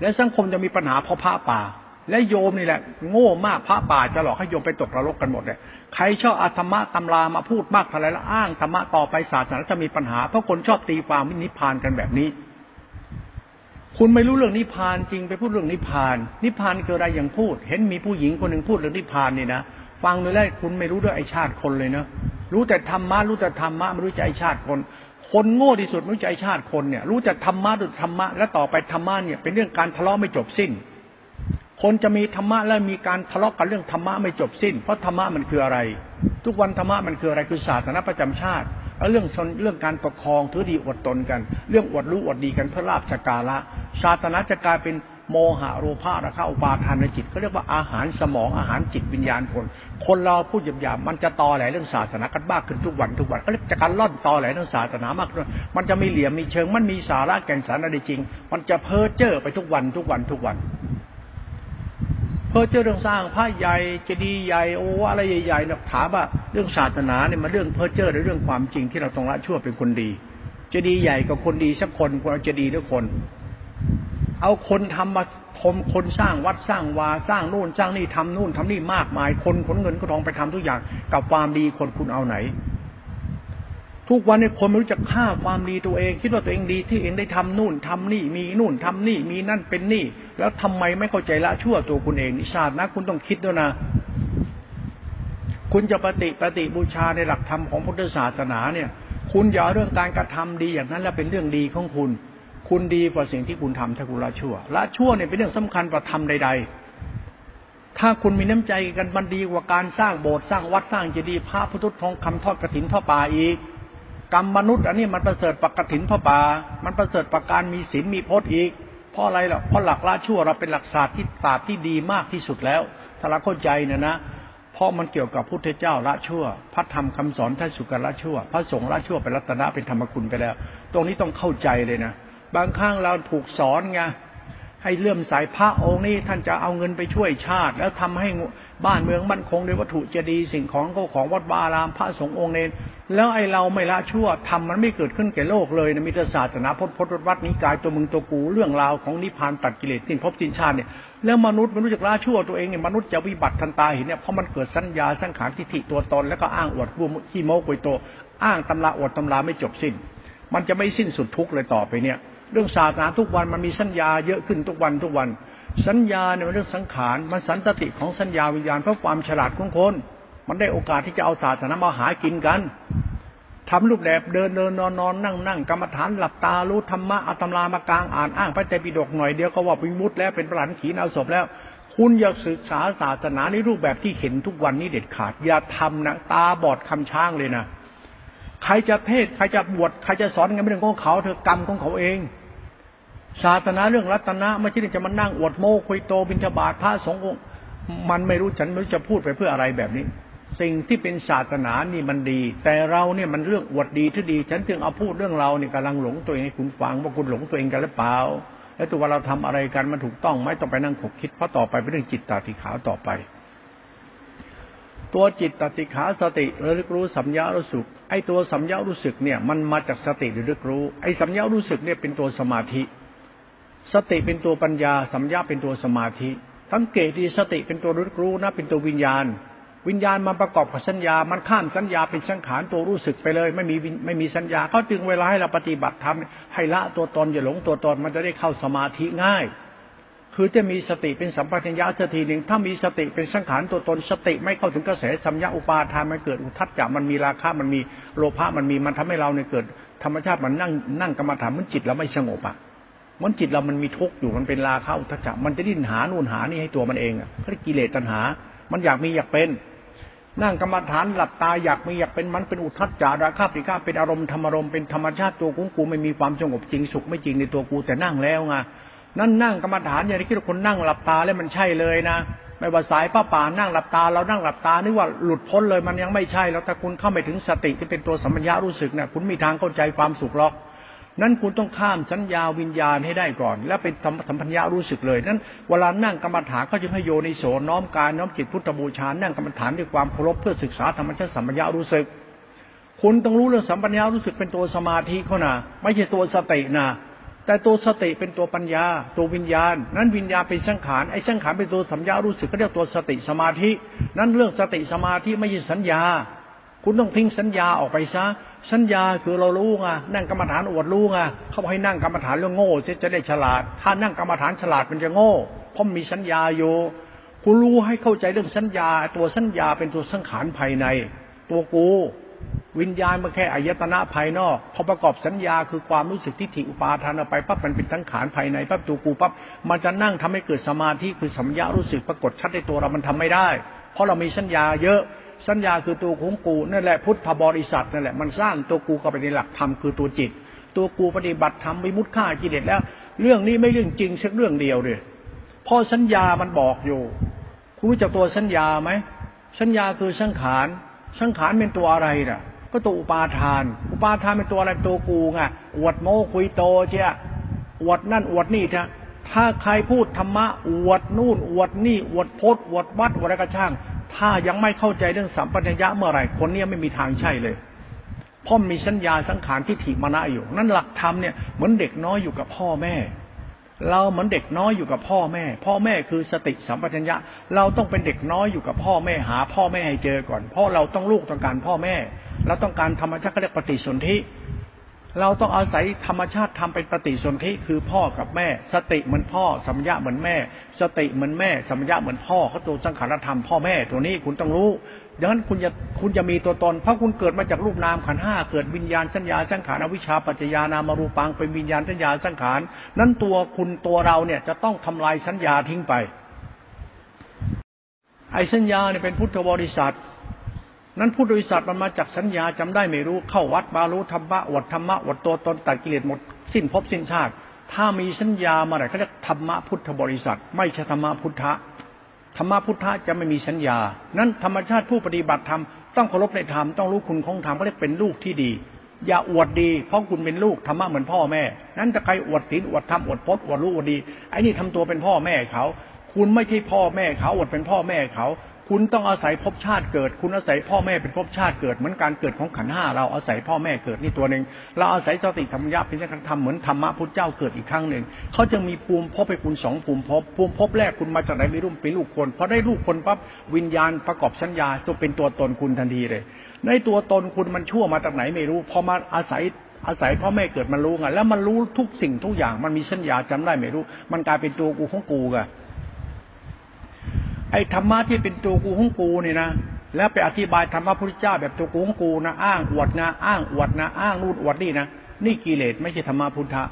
และสังคมจะมีปัญหาเพราะพระป่า และโยมนี่แหละ โง่มากพระป่าจะหลอกให้โยมไปตกนรกกันหมดเลยใครชอบอาธรรมะตำรามาพูดมากเท่าไรแล้วอ้างธรรมะต่อไปศาสนาจะมีปัญหาเพราะคนชอบตีความวินิพานกันแบบนี้ คุณไม่รู้เรื่องนิพพานจริงไปพูดเรื่องนิพพาน นิพพานคืออะไรอย่างพูด เห็นมีผู้หญิงคนหนึ่งพูดเรื่องนิพพานนี่นะฟังเลยแล้วคุณไม่รู้ด้วยไอชาติคนเลยเนะรู้แต่ธรรมะรู้แต่ธรรมะไม่รู้ใจชาติคน คนโง่ที่สุดไม่รู้ใจชาติคนเนี่ย รู้แต่ธรรมะดูธรรมะแล้วต่อไปธรรมะเนี่ยเป็นเรื่องการทะเลาะไม่จบสิ้น คนจะมีธรรมะแล้วมีการทะเลาะกันเรื่องธรรมะไม่จบสิ้น เพราะธรรมะมันคืออะไร ทุกวันธรรมะมันคืออะไรคือศาสนาประจำชาติ เรื่องเรื่องการปกครองถือดีอดตนกัน เรื่องอดรู้อดดีกันเพื่อลาบสกาละชาตนะจะกลายเป็นโมหะโรภาระคาอุปาทานในจิตเขาเรียกว่าอาหารสมองอาหารจิตวิญญาณคน คนเราพูดหยาบๆมันจะตอแหลเรื่องศาสนากันมาขึ้นทุกวันทุกวันก็เรียกจะการล่อนตอแหลเรื่องศาสนามากขึ้นมันจะมีเหลี่ยมมีเชิงมันมีสาระแก่นสารอะไรจริง มันจะเพ้อเจ้อไปทุกวันทุกวันทุกวัน เพ้อเจ้อเรื่องสร้างพระใหญ่เจดีย์ใหญ่โอ้อะไรใหญ่ๆนะถามว่าเรื่องศาสนาเนี่ยมันเรื่องเพ้อเจ้อหรือเรื่องความจริงที่เราต้องละชั่วเป็นคนดีเจดีย์ใหญ่กับคนดีสักคนควรเอาเจดีย์หรือคน เอาคนทำมาทมคนสร้างวัดสร้างวาสร้างนู่นสร้างนี่ทำนู่นทำนี่มากมาย คนขนเงินก็ทองไปทำทุกอย่าง กับความดีคนคุณเอาไหน ทุกวันนี้คนไม่รู้จักค่าความดีตัวเอง คิดว่าตัวเองดีที่เองได้ทำนู่นทำนี่มีนู่นทำนี่มีนั่นเป็นนี่ แล้วทำไมไม่เข้าใจละชั่วตัวคุณเองนิชาตินะ คุณต้องคิดด้วยนะ คุณจะปฏิปฏิบูชาในหลักธรรมของพุทธศาสนาเนี่ย คุณอย่าเรื่องการกระทำดีอย่างนั้นแล้วเป็นเรื่องดีของคุณ คุณดีกว่าสิ่งที่คุณทำถ้าคุณละชั่วละชั่วเนี่ยเป็นเรื่องสำคัญกว่าทำใด ๆ ถ้าคุณมีน้ำใจกันมันดีกว่าการสร้างโบสถ์สร้างวัดสร้างเจดีย์พระพุทธทองคำทอดกระถินทอดป่าอีก กรรมมนุษย์ อันนี้มันประเสริฐปกถินพระป่ามันประเสริฐประการมีศีลมีพจน์อีก เพราะอะไรล่ะเพราะหลักละชั่วเราเป็นหลักศาสตร์ที่ศาสตร์ที่ดีมากที่สุดแล้วถ้าเราเข้าใจเนี่ยนะเพราะมันเกี่ยวกับพุทธเจ้าละชั่ว พระธรรมคำสอนท่านสุกละชั่ว พระสงฆ์ละชั่วเป็นรัตนะเป็นธรรมคุณไปแล้ว ตรงนี้ต้องเข้าใจเลยนะบางครั้งเราถูกสอนไงให้เลื่อมสายพระองค์นี้ท่านจะเอาเงินไปช่วยชาติ แล้วทำให้บ้านเมืองมั่นคงด้วยวัตถุเจดีย์สิ่งของก็ของวัดบารามพระสงฆ์องค์เนร แล้วไอเราไม่ละชั่วทำมันไม่เกิดขึ้นแก่โลกเลยนะมิตรศาสนาพจน์พจน์วัดนี้กายตัวมึงตัวกูเรื่องราวของนิพพานตัดกิเลสสิ้นภพสิ้นชาติเนี่ยแล้วมนุษย์มันรู้จักละชั่วตัวเองเนี่ยมนุษย์จะวิบัติทันตาเห็นเนี่ยเพราะมันเกิดสัญญาสังขารทิฏฐิตัวตนแล้วก็อ้างอวดกูขี้โม้กุยโตอ้างตำราอวดตำราไม่จบสิ้น มันจะไม่สิ้นสุดทุกเลยต่อไปเนี่ย เรื่องศาสนาทุกวันมันมีสัญญาเยอะขึ้นทุกวันทุกวัน สัญญาเนี่ยมันเรื่องสังขารมันสันตติของสัญญาวิญญาณเพราะความฉลาดของคน มันได้โอกาสที่จะเอาศาสนามาหากินกันทำรูปแบบเดินเดินนอนนอนนั่งนั่งกรรมฐานหลับตารู้ธรรมะอัตมามากลางอ่านอ้างพระเตปิฎกหน่อยเดียวก็ว่าวิมุตแล้วเป็นประหลันขีนเอาศพแล้ว คุณอย่าศึกษาศาสนาในรูปแบบที่เห็นทุกวันนี้เด็ดขาด อย่าทำนะตาบอดคำช้างเลยนะใครจะเทศใครจะบวชใครจะสอนกันไม่เรื่องของเขาเธอกรรมของเขาเอง ศาสนาเรื่องรัตนะไม่ใช่จะมานั่งอวดโม้คุยโตบิณฑบาตพระสงฆ์มันไม่รู้ฉันไม่รู้จะพูดไปเพื่ออะไรแบบนี้ สิ่งที่เป็นศาสนานี่มันดี แต่เราเนี่ยมันเรื่องอวดดีที่ดี ฉันจึงเอาพูดเรื่องเราเนี่ยกำลังหลงตัวเองให้คุณฟังว่าคุณหลงตัวเองกันหรือเปล่า แล้วตัวเราทำอะไรกันมันถูกต้องไหมต้องไปนั่งขบคิดเพราะต่อไปเป็นเรื่องจิตตติขาต่อไป ตัวจิตตติขาสติระลึกรู้สัญญารู้สึกไอ้ตัวสัญญารู้สึกเนี่ย มันมาจากสติระลึกรู้ไอ้สัญญารู้สึกเนี่ยเป็นตัวสมาธิ สติเป็นตัวปัญญาสัญญาเป็นตัวสมาธิสังเกตดีสติเป็นตัวรู้รู้นะเป็นตัววิญญาณ วิญญาณมันประกอบกับสัญญา มันข้ามสัญญาเป็นสังขารตัวรู้สึกไปเลย ไม่มีไม่มีสัญญาเขาจึงเวลาให้เราปฏิบัติทำให้ละตัวตนอย่าหลงตัวตนมันจะได้เข้าสมาธิง่าย คือจะมีสติเป็นสัมปชัญญะสักทีหนึ่งถ้ามีสติเป็นสังขารตัวตนสติไม่เข้าถึงกระแสสัมยาอุปาทานมันเกิดอุทัศจักมันมีราคะมันมีโลภะมันมีมันทำให้เราเนี่ยเกิด ธรรมชาติมันนั่งนั่งกรรมฐานมันจิตเราไม่สงบอะมันจิตเรามันมีทุกข์อยู่มันเป็นราคะอุทจักมันจะดิ้นหานู่นหานี่ให้ตัวมันเองอะเรียกกิเลสตัณหา มันอยากมีอยากเป็น นั่งกรรมฐานหลับตาอยากมีอยากเป็นมันเป็นอุทัจจาราคะปิฆาเป็นอารมณ์ธรรมารมณ์เป็นธรรมชาติตัวกูกูไม่มีความสงบจริงสุขไม่จริงในตัวกูแต่นั่งแล้วไงนั่นนั่งกรรมฐานอย่างที่คิดว่าคนนั่งหลับตาแล้วมันใช่เลยนะไม่ว่าสายป้าป่านั่งหลับตาเรานั่งหลับตานึกว่าหลุดพ้นเลยมันยังไม่ใช่แล้วถ้าคุณเข้าไปถึงสติที่เป็นตัวสัมปญญะรู้สึกเนี่ยคุณมีทางเข้าใจความสุขหรอก นั้นคุณต้องข้ามสัญญาวิญญาณให้ได้ก่อน แล้วเป็นสัมพัญญารู้สึกเลย นั้นเวลานั่งกรรมฐานก็จะให้โยนิโสน้อมกายน้อมจิตพุทธบูชา นั่งกรรมฐานด้วยความเคารพเพื่อศึกษาธรรมชาติสัมปัญญารู้สึก คุณต้องรู้เรื่องสัมปัญญารู้สึกเป็นตัวสมาธิเขานะไม่ใช่ตัวสตินะแต่ตัวสติเป็นตัวปัญญา ตัววิญญาณ นั้นวิญญาณเป็นสังขารไอ้สังขารเป็นตัวสัมยารู้สึกก็เรียกตัวสติสมาธิ นั้นเรื่องสติสมาธิไม่ใช่สัญญา คุณต้องทิ้งสัญญาออกไปซะ สัญญาคือเรารู้ไงนั่งกรรมฐานอวดรู้ไงเขาบอกให้นั่งกรรมฐานเรื่องโง่จะได้ฉลาด ถ้านั่งกรรมฐานฉลาดมันจะโง่เพราะมีสัญญาอยู่คุณรู้ให้เข้าใจเรื่องสัญญา ตัวสัญญาเป็นตัวสังขารภายใน ตัวกู วิญญาณมันแค่อายตนะภายนอกพอประกอบสัญญาคือความรู้สึกทิฏฐิอุปาทานไปปั๊บมันเป็นสังขารภายในปั๊บตัวกูปั๊บมันจะนั่งทำให้เกิดสมาธิคือสัมยารู้สึกปรากฏชัดในตัวเรามันทำไม่ได้ เพราะเรามีสัญญาเยอะ สัญญาคือตัวของกูนั่นแหละพุทธบริษัทนั่นแหละมันสร้างตัวกูเข้าไปในหลักธรรมคือตัวจิต ตัวกูปฏิบัติธรรมวิมุตฆ่ากิเลสแล้ว เรื่องนี้ไม่เรื่องจริงสักเรื่องเดียวเลยพอสัญญามันบอกอยู่คุณรู้จักตัวสัญญาไหมสัญญาคือสังขารสังขารเป็นตัวอะไรน่ะ ก็ตัวอุปาทาน อุปาทานเป็นตัวอะไรตัวกูไงอวดโม้คุยโตเจ้าอวดนั่นอวดนี่เถอะถ้าใครพูดธรรมะอวดนู่นอวดนี่อวดพจน์อวดวัดอวดอะไรก็ช่าง ถ้ายังไม่เข้าใจเรื่องสัมปัญญะเมื่อไหร่คนนี้ไม่มีทางใช่เลยเพราะมีสัญญาสังขารที่ถิมณะอยู่ นั่นหลักธรรมเนี่ยเหมือนเด็กน้อยอยู่กับพ่อแม่ เราเหมือนเด็กน้อยอยู่กับพ่อแม่ พ่อแม่คือสติสัมปชัญญะ เราต้องเป็นเด็กน้อยอยู่กับพ่อแม่หา พ่อแม่ให้เจอก่อน เพราะเราต้องลูกต้องการพ่อแม่ เราต้องการธรรมชาติก็เรียกปฏิสนธิ เราต้องอาศัยธรรมชาติทำเป็นปฏิสนธิคือพ่อกับแม่ สติเหมือนพ่อ สัมยาเหมือนแม่ สติเหมือนแม่ สัมยาเหมือนพ่อเขาตัวสังขารธรรมพ่อแม่ตัวนี้คุณต้องรู้ดังนั้นคุณจะคุณจะมีตัวตน เพราะคุณเกิดมาจากรูปนามขันห้าเกิดวิญญาณสัญญาสังขารอวิชชาปัจจยานามารูปังเป็นวิญญาณสัญญาสังขารนั้นตัวคุณตัวเราเนี่ยจะต้องทำลายสัญญาทิ้งไป ไอ้สัญญาเนี่ยเป็นพุทธบริษัท นั้นผู้โดยสารมันมาจากสัญญาจำได้ไม่รู้เข้าวัดบารู้ธรรมะอดธรรมะอดตัวตนตัดกิเลสหมดสิ้นภพสิ้นชาติ ถ้ามีสัญญามาไหนเขาเรียกธรรมะพุทธบริษัท ไม่ใช่ธรรมะพุทธะธรรมะพุทธะจะไม่มีสัญญา นั้นธรรมชาติผู้ปฏิบัติธรรมต้องเคารพในธรรมต้องรู้คุณของธรรมเขาเรียกเป็นลูกที่ดี อย่าอวดดี เพราะคุณเป็นลูกธรรมะเหมือนพ่อแม่ นั้นจะใครอวดศีลอวดธรรมอวดพจน์อวดรู้อวดดีไอ้นี่ทำตัวเป็นพ่อแม่เขา คุณไม่ใช่พ่อแม่เขาอวดเป็นพ่อแม่เขา คุณต้องอาศัยภพชาติเกิด คุณอาศัยพ่อแม่เป็นภพชาติเกิด เหมือนการเกิดของขันห้าเราอาศัยพ่อแม่เกิดนี่ตัวหนึ่งเราอาศัยสติธรรมยาพิจารณาธรรมเหมือนธรรมะพุทธเจ้าเกิดอีกครั้งหนึ่งเขาจะมีภูมิภพให้คุณสองภูมิภพภูมิภพแรกคุณมาจากไหนไม่รู้เป็นลูกคนพอได้ลูกคนปั๊บวิญญาณประกอบสัญญาจะเป็นตัวตนคุณทันทีเลย ในตัวตนคุณมันชั่วมาจากไหนไม่รู้พอมาอาศัยอาศัยพ่อแม่เกิดมันรู้ไงแล้วมันรู้ทุกสิ่งทุกอย่างมันมีสัญญาจำได้ไม่รู้ มันกลายเป็นตัวกูของกูไง ไอ้ธรรมะที่เป็นตัวกูของกูเนี่ยนะแล้วไปอธิบายธรรมะพุทธเจ้าแบบตัวกูของกูนะอ้างอวดนะอ้างอวดนะอ้างนู่นอวดนี่นะนี่กิเลสไม่ใช่ธรรมะพุทธะ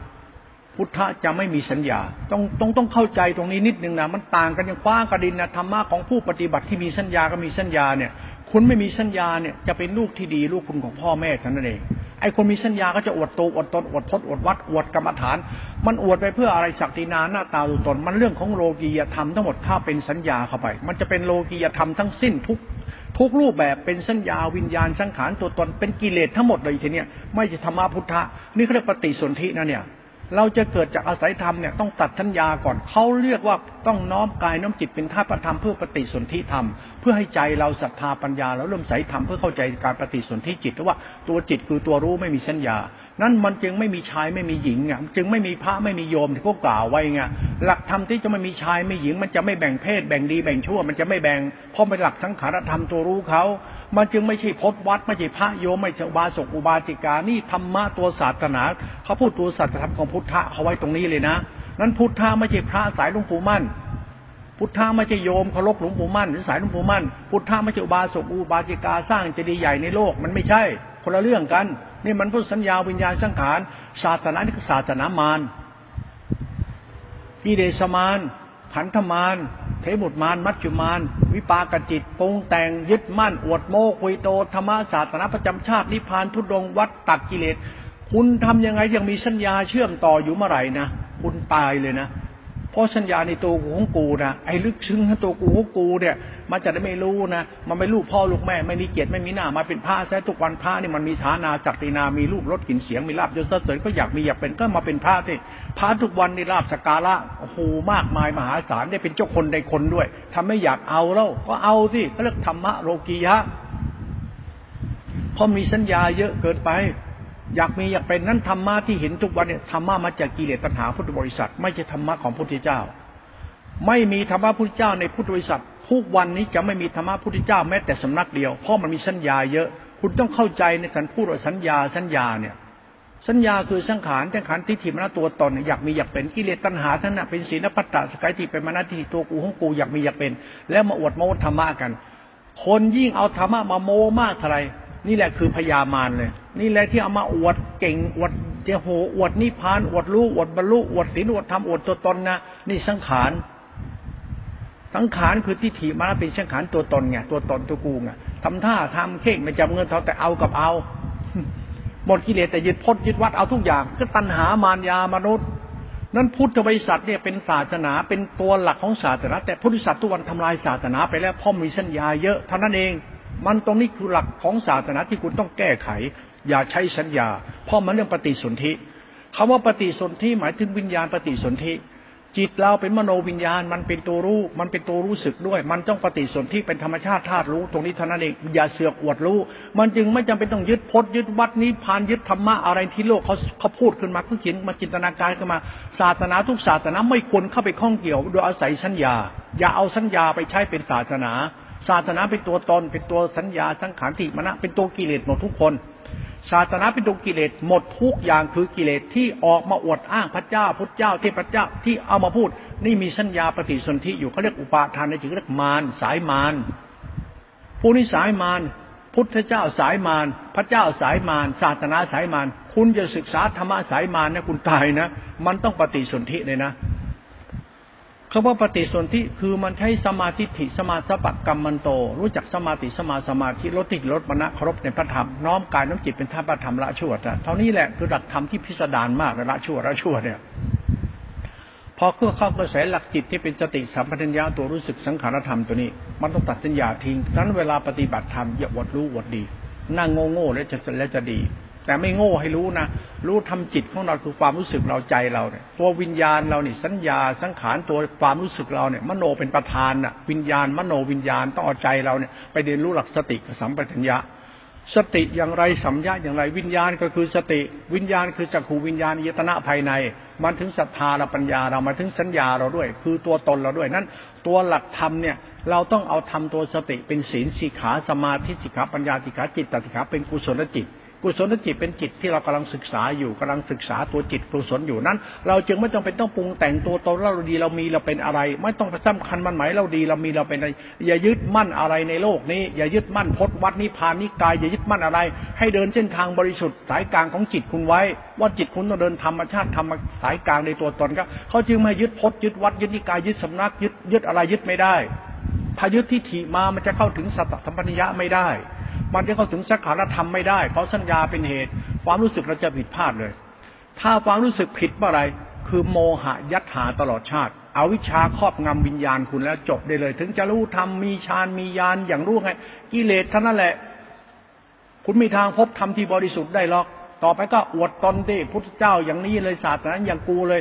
พุทธะจะไม่มีสัญญา ต้องต้องต้องเข้าใจตรงนี้นิดนึงนะมันต่างกันอย่างฟ้ากระดินนะธรรมะของผู้ปฏิบัติที่มีสัญญาก็มีสัญญาเนี่ย คุณไม่มีสัญญาเนี่ยจะเป็นลูกที่ดีลูกคุณของพ่อแม่เท่านั้นเอง ไอ้คนมีสัญญาก็จะอวดโตอวดตนอวดพจน์อวดวัดอวดกรรมฐาน มันอวดไปเพื่ออะไรศักดินาหน้าตาตัวตน มันเรื่องของโลกียธรรมทั้งหมดถ้าเป็นสัญญาเข้าไป มันจะเป็นโลกียธรรมทั้งสิ้นทุกทุกรูปแบบเป็นสัญญาวิญญาณสังขารตัวตนเป็นกิเลสทั้งหมดเลยทีเนี้ยไม่ใช่ธรรมะพุทธะนี่เขาเรียกปฏิสนธินะเนี่ยเราจะเกิดจากอาศัยธรรมเนี่ยต้องตัดทัญญาก่อนเขาเรียกว่าต้องน้อมกายน้อมจิตเป็นธาตุธรรมเพื่อปฏิสนธิธรรมเพื่อให้ใจเราศรัทธาปัญญาแล้วเริ่มใส่ธรรมเพื่อเข้าใจการปฏิสนธิจิตว่าตัวจิตคือตัวรู้ไม่มีสัญญา นั้นมันจึงไม่มีชายไม่มีหญิงอะจึงไม่มีพระไม่มีโยมที่เขากล่าวไว้ไงหลักธรรมที่จะไม่มีชายไม่หญิง มันจะไม่แบ่งเพศแบ่งดีแบ่งชั่ว มันจะไม่แบ่งเพราะเป็นหลักสังขารธรรมตัวรู้เขามันจึงไม่ใช่พจนวัดไม่ใช่พระโยมไม่ใช่บาสกอุบาสิกานี่ธรรมะตัวศาสนาเขาพูดตัวศาสนาของพุทธะเขาไว้ตรงนี้เลยนะนั้นพุทธะไม่ใช่พระสายหลวงปู่มั่น พุทธะไม่ใช่โยมเคารพหลวงปู่มั่นหรือสายหลวงปู่มั่นพุทธะไม่ใช่อุบาสกอุบาสิกาสร้างเจดีย์ใหญ่ในโลกมันไม่ใช่ คนละเรื่องกัน นี่มันพุทธสัญญาวิญญาณสังขารศาสนานี่คือศาสนามารกิเลสมารขันธมารเทมุตมารมัจจุมารวิปากจิตปรุงแต่งยึดมั่นอวดโมคุยโตธรรมศาสนาประจำชาตินิพพานทุดงวัดตัดกิเลส คุณทำยังไงยังมีสัญญาเชื่อมต่ออยู่เมื่อไหร่นะ คุณตายเลยนะ ราะสัญญาในตัวกูของกูนะไอ้ลึกซึ้งในตัวกูของกูเนี่ย มันจะได้ไม่รู้นะมันไม่ลูกพ่อลูกแม่ ไม่มีเกียรติไม่มีหน้ามาเป็นพระใช่ทุกวันพระนี่มันมีฐานาจักรีนามีรูปรถกลิ่นเสียงมีลาบยศเสริญก็อยากมีอยากเป็นก็มาเป็นพระที่พระทุกวันนี่ลาบสการะโอ้โหมากมายมหาศาลได้เป็นเจ้าคนใดคนด้วยทำไม่อยากเอาแล้วก็เอาสิเขาเรียกธรรมะโลกียะเพราะมีสัญญาเยอะเกินไป อยากมีอยากเป็นนั้นธรรมะที่เห็นทุกวันเนี่ยธรรมะมาจากกิเลสตัณหาพุทธบริษัท ไม่ใช่ธรรมะของพุทธเจ้า ไม่มีธรรมะพุทธเจ้าในพุทธบริษัททุกวันนี้จะไม่มีธรรมะพุทธเจ้าแม้แต่สำนักเดียว เพราะมันมีสัญญาเยอะ คุณต้องเข้าใจในการพูดว่าสัญญาสัญญาเนี่ย สัญญาคือสังขารสังขารทิฏฐิมรณตัวตนอยากมีอยากเป็นกิเลสตัณหาท่านน่ะเป็นศีลปัตตะสกายติเป็นมรณะทิฏฐิตัวกูของกูอยากมีอยากเป็น แล้วมาอวดโม้ธรรมะกัน คนยิ่งเอาธรรมะมาโม้มากเท่าไร นี่แหละคือพยามารเลย นี่แหละที่เอามาอวดเก่งอวดเจโหอวดนิพพานอวดรู้อวดบรรลุอวดศีลอวดธรรมอวดตัวตนนะนี่สังขารสังขารคือที่ถีมาเป็นสังขารตัวตนไงตัวตนตัวกูไงทำท่าทำเข่งไม่จำเงินเท่าแต่เอากับเอาหมดกิเลสแต่ยึดพจน์ยึดวัดเอาทุกอย่าง ก็ตัณหามารยามนุษย์ นั้นพุทธบริษัทเนี่ยเป็นศาสนาเป็นตัวหลักของศาสนา แต่พุทธศาสนาทุกวันทำลายศาสนาไปแล้วพราะมีสัญญาเยอะเท่านั้นเอง มันตรงนี้คือหลักของศาสนาที่คุณต้องแก้ไข อย่าใช้สัญญา เพราะมันเรื่องปฏิสนธิคำว่าปฏิสนธิหมายถึงวิญญาณปฏิสนธิจิตเราเป็นมโนวิญญาณ มันเป็นตัวรู้ มันเป็นตัวรู้สึกด้วย มันต้องปฏิสนธิเป็นธรรมชาติธาตุรู้ ตรงนี้เท่านั้นเองอย่าเสือกอวดรู้ มันจึงไม่จำเป็นต้องยึดพจน์ยึดวัดนี้พานยึดธรรมะอะไรที่โลกเขาเขาพูดขึ้นมาเขาเขียนมาจินตนาการขึ้นมาศาสนาทุกศาสนาไม่ควรเข้าไปข้องเกี่ยว โดยอาศัยสัญญา อย่าเอาสัญญาไปใช้เป็นศาสนา ศาสนาเป็นตัวตน เป็นตัวสัญญาสังขารติมณะเป็นตัวกิเลสหมดทุกคน ศาสนาเป็นตัวกิเลสหมดทุกอย่างคือกิเลสที่ออกมาอวดอ้างพระเจ้าพุทธเจ้าเทพเจ้าที่เอามาพูด นี่มีสัญญาปฏิสนธิอยู่เขาเรียกอุปาทานในจึงเรียกมารสายมารผู้นี้สายมารพุทธเจ้าสายมารพระเจ้าสายมารศาสนาสายมารคุณจะศึกษาธรรมะสายมารนะคุณตายนะ มันต้องปฏิสนธิเลยนะ คำว่าปฏิสนธิคือมันใช้สมาธิิสมาสปักกรรมมันโต รู้จักสมาธิสมาสมาธิลดติลดมณะครบในพระธรรมน้อมกายน้อมจิตเป็นท่าพระธรรมละชั่วเท่านี้แหละคือหลักธรรมที่พิสดารมากละชั่วละชั่วเนี่ยพอเครื่องเข้ากระแสหลักจิตที่เป็นสติสัมปชัญญะตัวรู้สึกสังขารธรรมตัวนี้ มันต้องตัดสัญญาทิ้งนั้นเวลาปฏิบัติธรรมอย่าวัดรู้วัดดีนั่งโง่โง่แล้วจะแล้วจะดี แต่ไม่โง่ให้รู้นะ รู้ทำจิตของเราคือความรู้สึกเราใจเราเนี่ย ตัววิญญาณเราเนี่ยสัญญาสังขารตัวความรู้สึกเราเนี่ยมโนเป็นประธานน่ะวิญญาณ มโนวิญญาณต้องเอาใจเราเนี่ยไปเรียนรู้หลักสติกับสัมปชัญญะสติอย่างไรสัมยาอย่างไรวิญญาณก็คือสติวิญญาณคือจักขูวิญญาณยตนะภายใน มันถึงศรัทธาเราปัญญาเรามาถึงสัญญาเราด้วย คือตัวตนเราด้วยนั้น ตัวหลักธรรมเนี่ยเราต้องเอาทำตัวสติเป็นศีลสีขาสมาธิสิขาปัญญาสิขาจิตตสิขาเป็นกุศลจิต กุศลจิตเป็นจิตที่เรากำลังศึกษาอยู่กำลังศึกษาตัวจิตกุศลอยู่นั้น เราจึงไม่ต้องเป็นต้องปรุงแต่งตัวตนเราดีเรามีเราเป็นอะไร ไม่ต้องไปสำคัญมันหมายเราดีเรามีเราเป็นอะไรอย่ายึดมั่นอะไรในโลกนี้ อย่ายึดมั่นพจนวัดนิพานนิกายอย่ายึดมั่นอะไร ให้เดินเส้นทางบริสุทธิ์สายกลางของจิตคุณไว้ ว่าจิตคุณต้องเดินธรรมชาติธรรมสายกลางในตัวตนก็เขาจึงไม่ยึดพจน์ยึดวัดยึดนิกายยึดสำนักยึดยึดอะไรยึดไม่ได้ถ้ายึดที่ถีมามันจะเข้าถึงสัตตธรรมปัญญาไม่ได้ มันจะเข้าถึงสักขารธรรมไม่ได้ เพราะสัญญาเป็นเหตุ ความรู้สึกเราจะผิดพลาดเลย ถ้าความรู้สึกผิดเมื่อไรคือโมหะยัตหาตลอดชาติเอาวิชาครอบงำวิญญาณคุณแล้วจบได้เลย ถึงจะรู้ธรรมมีฌานมีญาณอย่างรู้ไงกิเลสท่านั้นแหละ คุณมีทางพบธรรมที่บริสุทธิ์ได้หรอก ต่อไปก็อวดตนดิพุทธเจ้าอย่างนี้เลยศาสนาอย่างกูเลย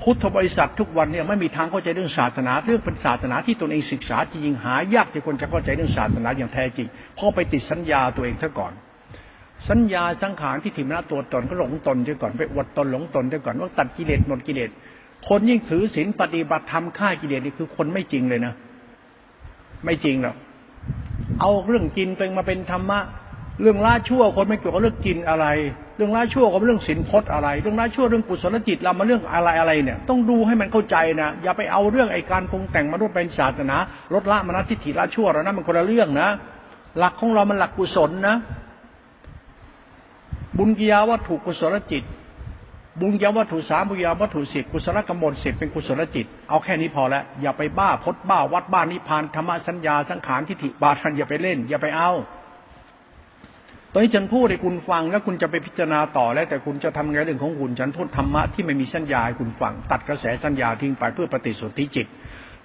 พุทธบริษัททุกวันเนี่ยไม่มีทางเข้าใจเรื่องศาสนา เรื่องเป็นศาสนาที่ตนเองศึกษาจริงหายากที่คนจะเข้าใจเรื่องศาสนาอย่างแท้จริงเพราะไปติดสัญญาตัวเองซะก่อน สัญญาสังขารที่ถิมนะตัวตนก็หลงตนซะก่อนไปอวดตนหลงตนซะก่อนว่าตัดกิเลสหมดกิเลสคนยิ่งถือศีลปฏิบัติธรรมฆ่ากิเลสนี่คือคนไม่จริงเลยนะ ไม่จริงหรอกเอาเรื่องกินเป็นมาเป็นธรรมะ เรื่องละชั่วคนไม่เกี่ยวกับเรื่องกินอะไร เรื่องละชั่วกับเรื่องศีลพจน์อะไร เรื่องละชั่วเรื่องกุศลจิตเรามาเรื่องอะไรอะไรเนี่ย ต้องดูให้มันเข้าใจนะ อย่าไปเอาเรื่องไอ้การปรุงแต่งมารูปเป็นศาสนาลดละมนัตทิฏฐิละชั่วเรานะมันคนละเรื่องนะ หลักของเรามันหลักกุศลนะ บุญกิยาวัตถุกุศลจิต บุญยาวัตถุสามบุญยาวัตถุสิบกุศลกรรมลสิบเป็นกุศลจิต เอาแค่นี้พอแล้วอย่าไปบ้าพดบ้าวัดบ้านนิพพานธรรมสัญญาสังขารทิฏฐิบาทันอย่าไปเล่น อย่าไปเอา ตอนนี้ฉันพูดให้คุณฟังแล้วคุณจะไปพิจารณาต่อแล้ว แต่คุณจะทำไงเรื่องของคุณฉันพูดธรรมะที่ไม่มีสัญญาให้คุณฟัง ตัดกระแสสัญญาทิ้งไปเพื่อปฏิสนธิจิต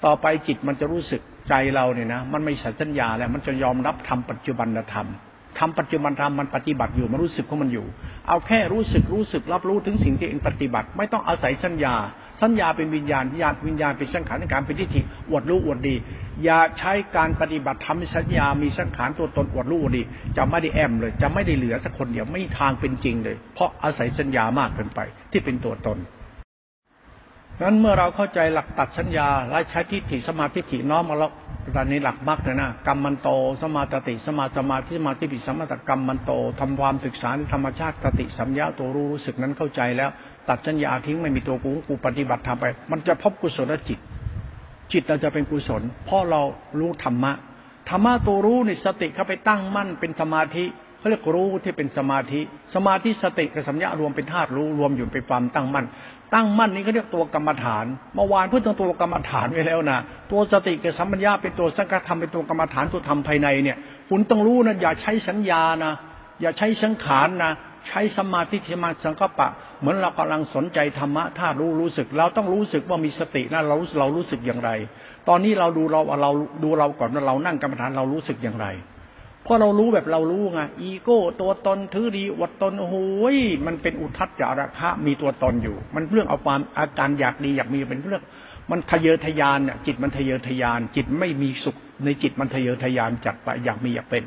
ต่อไปจิตมันจะรู้สึกใจเราเนี่ยนะมันไม่ใช่สัญญาแล้วมันจะยอมรับทำปัจจุบันธรรมทำปัจจุบันทำมันปฏิบัติอยู่มันรู้สึกของมันอยู่ เอาแค่รู้สึกรู้สึกรับรู้ถึงสิ่งที่เองปฏิบัติ ไม่ต้องอาศัยสัญญา สัญญาเป็นวิญญาณญาณวิญญาณเป็นสังขารในการเป็นทิฏฐิอวดรู้อวดดี อย่าใช้การปฏิบัติทำสัญญามีสังขารตัวตนอวดรู้อวดดี จะไม่ได้แอมเลย จะไม่ได้เหลือสักคนเดียวไม่ทางเป็นจริงเลย เพราะอาศัยสัญญามากเกินไป ที่เป็นตัวตนนั้นเมื่อเราเข้าใจหลักตัดสัญญาและใช้ทิฏฐิสมาธิฐิน้อมมาแล้ว ตอนนี้หลักมากเลยนะกรรมมันโต สมาตติสมาสมาธิสมาธิปิสมาตกรรมมันโตทำความศึกษาในธรรมชาติสติสัมยาตัวรู้รู้สึกนั้นเข้าใจแล้ว ตัดสัญญาทิ้งไม่มีตัวกูกูปฏิบัติทำไป มันจะพบกุศลจิต จิตเราจะเป็นกุศล เพราะเรารู้ธรรมะธรรมะตัวรู้ในสติเข้าไปตั้งมั่นเป็นสมาธิเขาเรียกรู้ที่เป็นสมาธิ สมาธิสติกับสัมยารวมเป็นธาตุรู้รวมอยู่เป็นความตั้งมั่น ตั้งมั่นนี้ก็เรียกตัวกรรมฐาน เมื่อวานพูดถึงตัวกรรมฐานไว้แล้วนะตัวสติกับสัมปัญญาเป็นตัวสังกัดธรรมเป็นตัวกรรมฐานตัวธรรมภายในเนี่ย คุณต้องรู้นะอย่าใช้สัญญานะอย่าใช้สังขารนะใช้สมาธิสมาสังกปะ เหมือนเรากำลังสนใจธรรมะถ้ารู้รู้สึก เราต้องรู้สึกว่ามีสตินะเราเรารู้สึกอย่างไร ตอนนี้เราดูเราเราดูเราก่อนว่าเรานั่งกรรมฐานเรารู้สึกอย่างไร พราะเรารู้แบบเรารู้ไงอีโก้ตัวตนถือดีอดตนโอ้โหมันเป็นอุทัศจาระคะมีตัวตนอยู่ มันเรื่องเอาความอาการอยากดีอยากมีเป็นเรื่อง มันทะเยอทะยานเนี่ยจิตมันทะเยอทะยาน จิตไม่มีสุขในจิตมันทะเยอทะยานจัดไปอยากมีอยากเป็น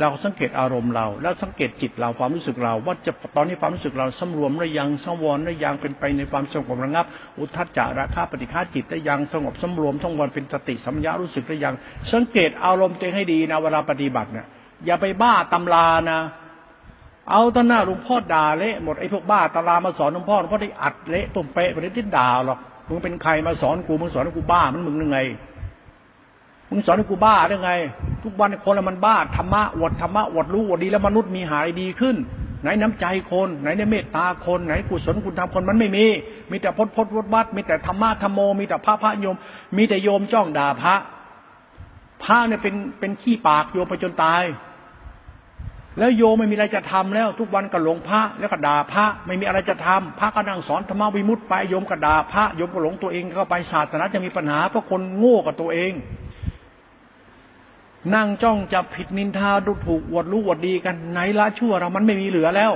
เราสังเกตอารมณ์เรา แล้วสังเกตจิตเราความรู้สึกเรา ว่าจะตอนนี้ความรู้สึกเราสำรวมหรือยังสังวรหรือยังเป็นไปในความสงบระงับ อุทัศจาระคาปฏิฆาจิตได้ยังสงบสำรวมทั้งวันเป็นสติสัมยารู้สึกได้ยัง สังเกตอารมณ์ตัวให้ดีนะเวลาปฏิบัติเนี่ยอย่าไปบ้าตำรานะเอาตอนหน้าหลวงพ่อด่าเละหมดไอ้พวกบ้าตำรามาสอนหลวงพ่อหลวงพ่อได้อัดเละตุ่มเป๊ะไปได้ที่ด่าหรอกมึงเป็นใครมาสอนกูมึงสอนกูบ้ามันมึงยังไง มึงสอนให้กูบ้าได้ไง ทุกวันคนละมันบ้าธรรมะอวดธรรมะอวดรู้อวดดีแล้วมนุษย์มีหายดีขึ้น ไหนน้ำใจคนไหนในเมตตาคนไหนกุศลคุณธรรมคนมันไม่มี มีแต่พดพดวัดวัดมีแต่ธรรมะธรรมโมมีแต่พระพระโยม มีแต่โยมจ้องด่าพระ พระเนี่ยเป็นเป็นขี้ปากโยมไปจนตาย แล้วโยไม่มีอะไรจะทำแล้ว ทุกวันก็หลงพระแล้วก็ด่าพระ ไม่มีอะไรจะทำพระก็นั่งสอนธรรมวิมุตติไปโยมก็ด่าพระโยมก็หลงตัวเองเข้าไปศาสนาจะมีปัญหาเพราะคนโง่กับตัวเอง นั่งจ้องจับผิดนินทาดูถูกวดรู้วดดีกันไหนละชั่วเรามันไม่มีเหลือแล้ว